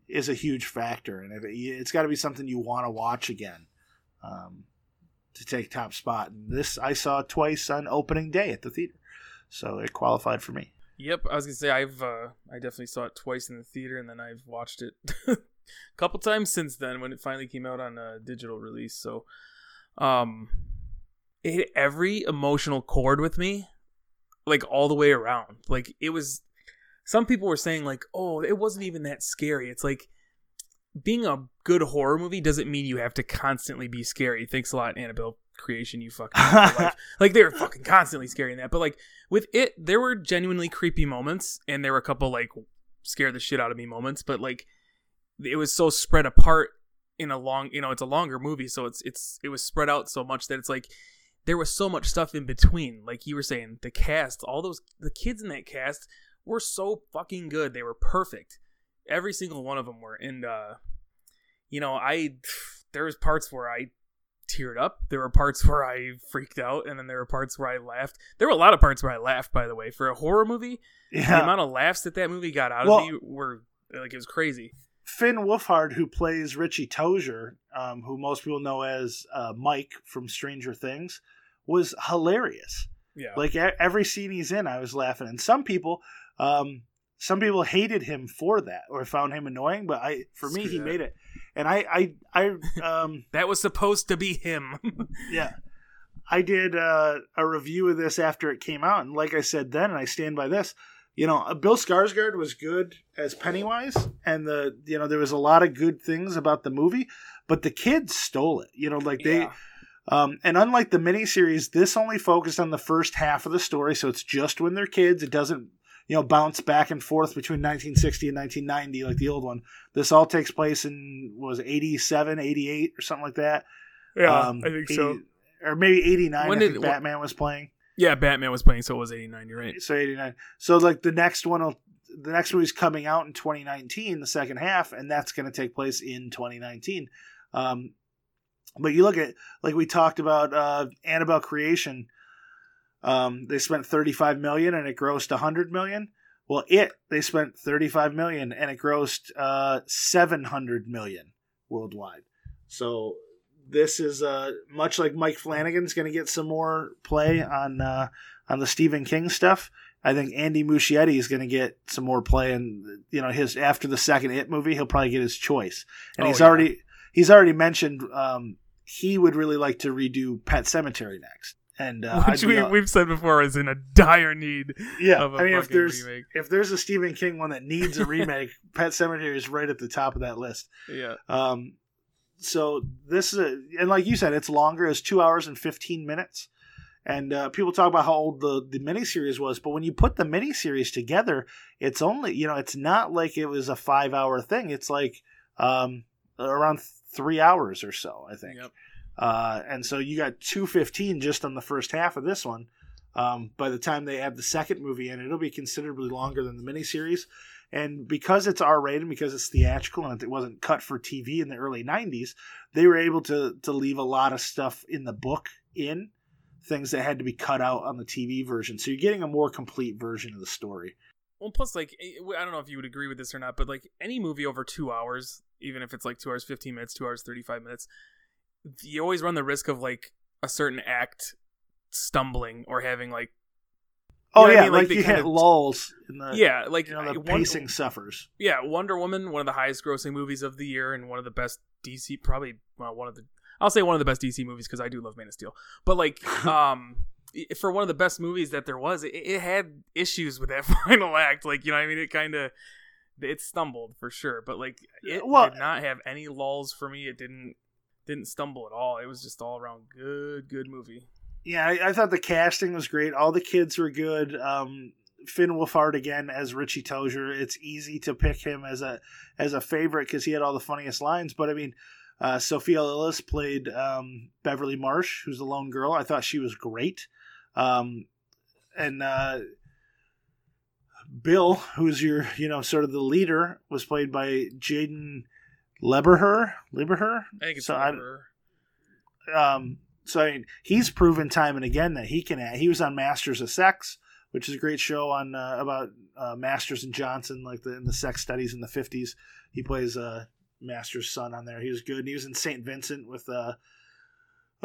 is a huge factor, and it's got to be something you want to watch again um, to take top spot. And this I saw twice on opening day at the theater. so it qualified for me. Yep, I was gonna say I've uh, I definitely saw it twice in the theater, and then I've watched it a couple times since then when it finally came out on a digital release. So, um, it hit every emotional chord with me, like all the way around. Like it was. Some people were saying like, "Oh, it wasn't even that scary." It's like being a good horror movie doesn't mean you have to constantly be scary. Thanks a lot, Annabelle creation. You fucking like, like they were fucking constantly scary in that. But like with it, there were genuinely creepy moments, and there were a couple like scare the shit out of me moments. But like it was so spread apart in a long, you know, it's a longer movie, so it's it's it was spread out so much that it's like there was so much stuff in between. Like you were saying, the cast, all those the kids in that cast were so fucking good. They were perfect. Every single one of them were. And uh you know, I there was parts where I teared up. There were parts where I freaked out, and then there were parts where I laughed. There were a lot of parts where I laughed. By the way, for a horror movie, Yeah. the amount of laughs that that movie got out Well- of me were like it was crazy. Finn Wolfhard, who plays Richie Tozier, um, who most people know as uh, Mike from Stranger Things, was hilarious. Yeah, Like every scene he's in, I was laughing. And some people, um, some people hated him for that or found him annoying. But I, for me, he that. made it. And I, I, I, um, that was supposed to be him. yeah, I did uh, a review of this after it came out, and like I said then, and I stand by this. You know, uh, Bill Skarsgård was good as Pennywise, and the you know there was a lot of good things about the movie, but the kids stole it. You know, like they. Yeah. Um, and unlike the miniseries, this only focused on the first half of the story, so it's just when they're kids. It doesn't, you know, bounce back and forth between 1960 and 1990 like the old one. This all takes place in was it, 87, 88 or something like that. yeah, Um, I think 80 so. Or maybe 89. When I did- think when- Batman was playing. Yeah, Batman was playing, so it was eighty nine. You're right. So 89. So like the next one will the next movie's coming out in 2019, the second half, and that's going to take place in 2019. Um, but you look at like we talked about uh, Annabelle Creation. Um, they spent 35 million and it grossed 100 million. Well, it they spent 35 million and it grossed uh, 700 million worldwide. So this is uh, much like Mike Flanagan's going to get some more play on uh, on the Stephen King stuff. I think Andy Muschietti is going to get some more play, and you know his after the second It movie, he'll probably get his choice. And Oh, he's yeah. already he's already mentioned um, he would really like to redo Pet Sematary next. And uh, Which we, we've said before is in a dire need yeah, of a I mean if there's remake. if there's a Stephen King one that needs a remake, Pet Sematary is right at the top of that list. Yeah. Um, so this is, a, and like you said, it's longer. It's two hours and fifteen minutes. And uh, people talk about how old the the miniseries was, but when you put the miniseries together, it's only you know it's not like it was a five hour thing. It's like um, around three hours or so, I think. Yep. Uh, and so you got two fifteen just on the first half of this one. Um, by the time they add the second movie in, it'll be considerably longer than the miniseries. And because it's R rated, because it's theatrical and it wasn't cut for TV in the early '90s, they were able to to leave a lot of stuff in the book in things that had to be cut out on the TV version. So you're getting a more complete version of the story. Well, plus, like, eh, I don't know if you would agree with this or not, but like any movie over two hours, even if it's like two hours fifteen minutes, two hours thirty five minutes, you always run the risk of like a certain act stumbling or having like Oh what I yeah, mean? Like, like, you hit lulls in the yeah, like you know the pacing Wonder, suffers. yeah, Wonder Woman, one of the highest grossing movies of the year, and one of the best DC, probably well, one of the I'll say one of the best DC movies because I do love Man of Steel, but like um. For one of the best movies that there was, it, it had issues with that final act. Like you know, what I mean, it kind of it stumbled for sure, but like it Well- did not have any lulls for me. It didn't didn't stumble at all. It was just all around good, good movie. Yeah, I, I thought the casting was great. All the kids were good. Um, Finn Wolfhard again as Richie Tozier. It's easy to pick him as a as a favorite because he had all the funniest lines. But I mean, uh, Sophia Lillis played um, Beverly Marsh, who's the lone girl. I thought she was great. Um, and uh, Bill, who's your you know sort of the leader, was played by Jaeden Lieberher. Lieberher. I think it's So I- for- Um, so I mean, he's proven time and again that he can. Act. He was on Masters of Sex, which is a great show on uh, about uh, Masters and Johnson, like the in the sex studies in the fifties. He plays uh, Master's son on there. He was good. And he was in Saint Vincent with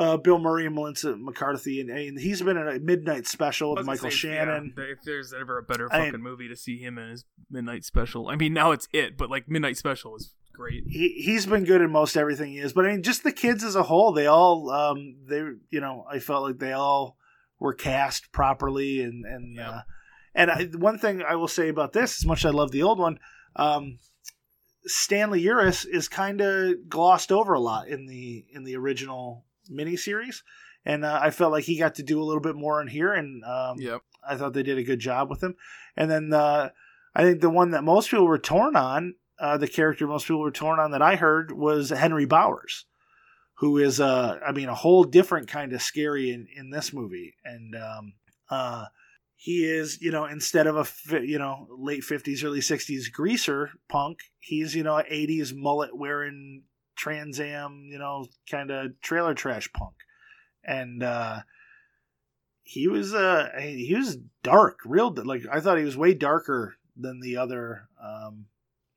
uh, Bill Murray and Melissa McCarthy, and, and he's been in a Midnight Special with Michael say, Shannon. yeah, if there's ever a better fucking movie to see him in his Midnight Special, I mean, now it's it, but like Midnight Special was great. he he's been good in most everything he is. But I mean, just the kids as a whole, they all um they you know I felt like they all were cast properly and and uh, and I, one thing I will say about this, as much as I love the old one, um, Stanley Uris is kind of glossed over a lot in the in the original miniseries. And uh, I felt like he got to do a little bit more in here, and um, Yep. I thought they did a good job with him. And then uh, I think the one that most people were torn on, uh, the character most people were torn on that I heard was Henry Bowers, who is, uh, I mean, a whole different kind of scary in, in this movie. And um, uh, he is, you know, instead of a, you know, late 50s, early 60s greaser punk, he's, you know, 80s mullet wearing Trans Am, you know, kind of trailer trash punk. And, uh, he was uh he was dark real like i thought he was way darker than the other um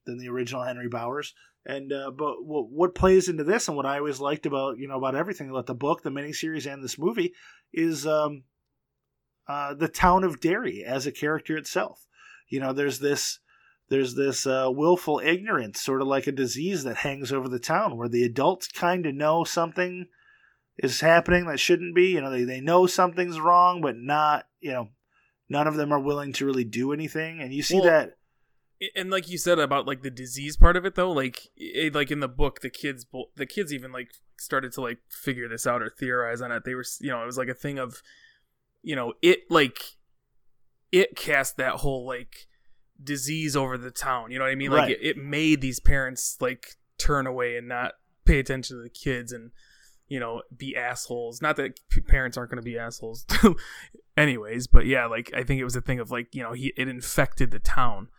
than the original henry bowers and uh but what, what plays into this and what i always liked about you know about everything about the book the miniseries and this movie is um uh the town of derry as a character itself you know there's this there's this uh, willful ignorance sort of like a disease that hangs over the town where the adults kind of know something is happening that shouldn't be. You know, they, they know something's wrong, but not, you know, none of them are willing to really do anything. And you see Well, that. and like you said about like the disease part of it though like it, like in the book the kids the kids even like started to like figure this out or theorize on it they were you know it was like a thing of you know it like it cast that whole like disease over the town you know what i mean? Like Right. it, it made these parents like turn away and not pay attention to the kids and you know be assholes. Not that parents aren't going to be assholes anyways but yeah like i think it was a thing of like you know he it infected the town.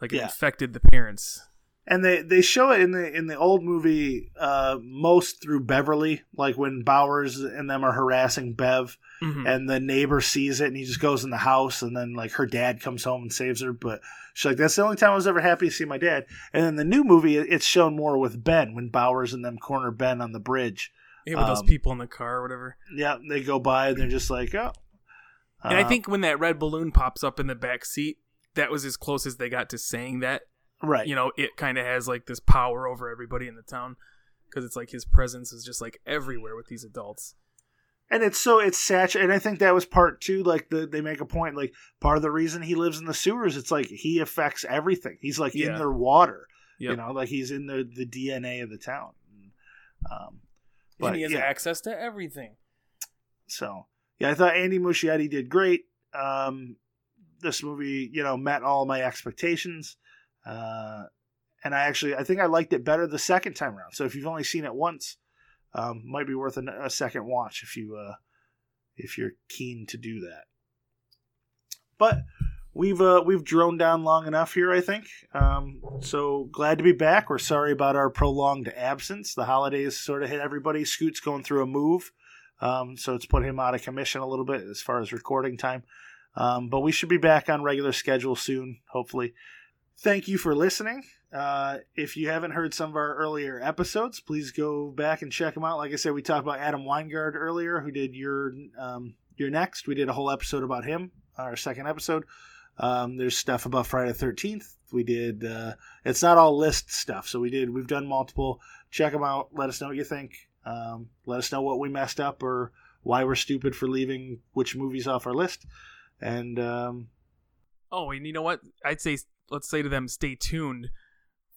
Like it Yeah. infected the parents And they, they show it in the in the old movie uh, most through Beverly, like when Bowers and them are harassing Bev, Mhm. and the neighbor sees it and he just goes in the house, and then like her dad comes home and saves her. But she's like, "That's the only time I was ever happy to see my dad." And then the new movie, it's shown more with Ben when Bowers and them corner Ben on the bridge. yeah, with those um, people in the car or whatever Yeah, they go by and they're just like, "Oh." and i Uh, think when that red balloon pops up in the back seat that was as close as they got to saying that right. you know it kind of has like this power over everybody in the town because it's like his presence is just like everywhere with these adults. And it's so it's saturated and i think that was part two like the, they make a point like part of the reason he lives in the sewers it's like he affects everything. He's like in their water you know like he's in the the dna of the town. Um and he has yeah, access to everything. So yeah i thought andy muschietti did great. Um this movie you know met all my expectations uh and i actually i think i liked it better the second time around so if you've only seen it once um might be worth a, a second watch if you uh if you're keen to do that but we've uh, we've droned down long enough here, I think. Um, so glad to be back. We're sorry about our prolonged absence. The holidays sort of hit everybody. Scoot's going through a move, um, so it's put him out of commission a little bit as far as recording time. Um, but we should be back on regular schedule soon, hopefully. Thank you for listening. Uh, if you haven't heard some of our earlier episodes, please go back and check them out. Like I said, we talked about Adam Wingard earlier, who did your um, your next. We did a whole episode about him, our second episode. Um, there's stuff about Friday the Thirteenth. We did. Uh, it's not all list stuff, so we did. We've done multiple. Check them out. Let us know what you think. Um, let us know what we messed up or why we're stupid for leaving which movies off our list. And um, Oh, and you know what? I'd say let's say to them, stay tuned.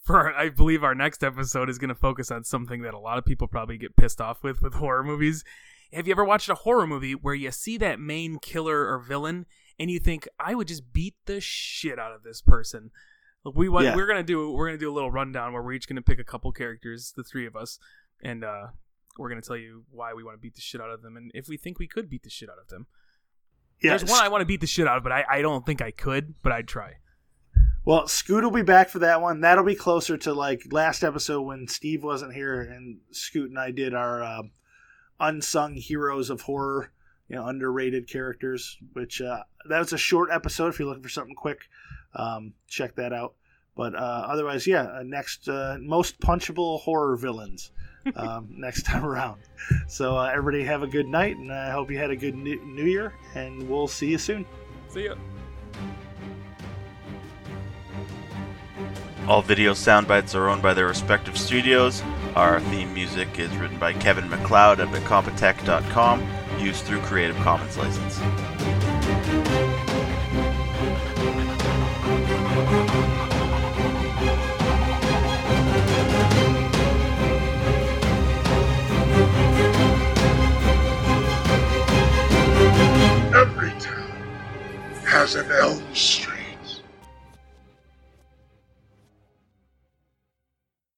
For I believe our next episode is going to focus on something that a lot of people probably get pissed off with with horror movies. Have you ever watched a horror movie where you see that main killer or villain and you think I would just beat the shit out of this person? We what Yeah. we're gonna do we're gonna do a little rundown where we're each gonna pick a couple characters, the three of us, and uh, we're gonna tell you why we want to beat the shit out of them and if we think we could beat the shit out of them. yeah, There's one I want to beat the shit out of, but I, I don't think I could, but I'd try. Well, Scoot will be back for that one. That'll be closer to like last episode when Steve wasn't here and Scoot and I did our uh, unsung heroes of horror, you know, underrated characters. Which uh, that was a short episode. If you're looking for something quick, um, check that out. But uh, otherwise, yeah, uh, next uh, most punchable horror villains. um, next time around. So uh, everybody have a good night, and I hope you had a good new, new year. And we'll see you soon. See ya. All video sound bites are owned by their respective studios. Our theme music is written by Kevin MacLeod at Incompetech.com, used through Creative Commons license. Every town has an Elm.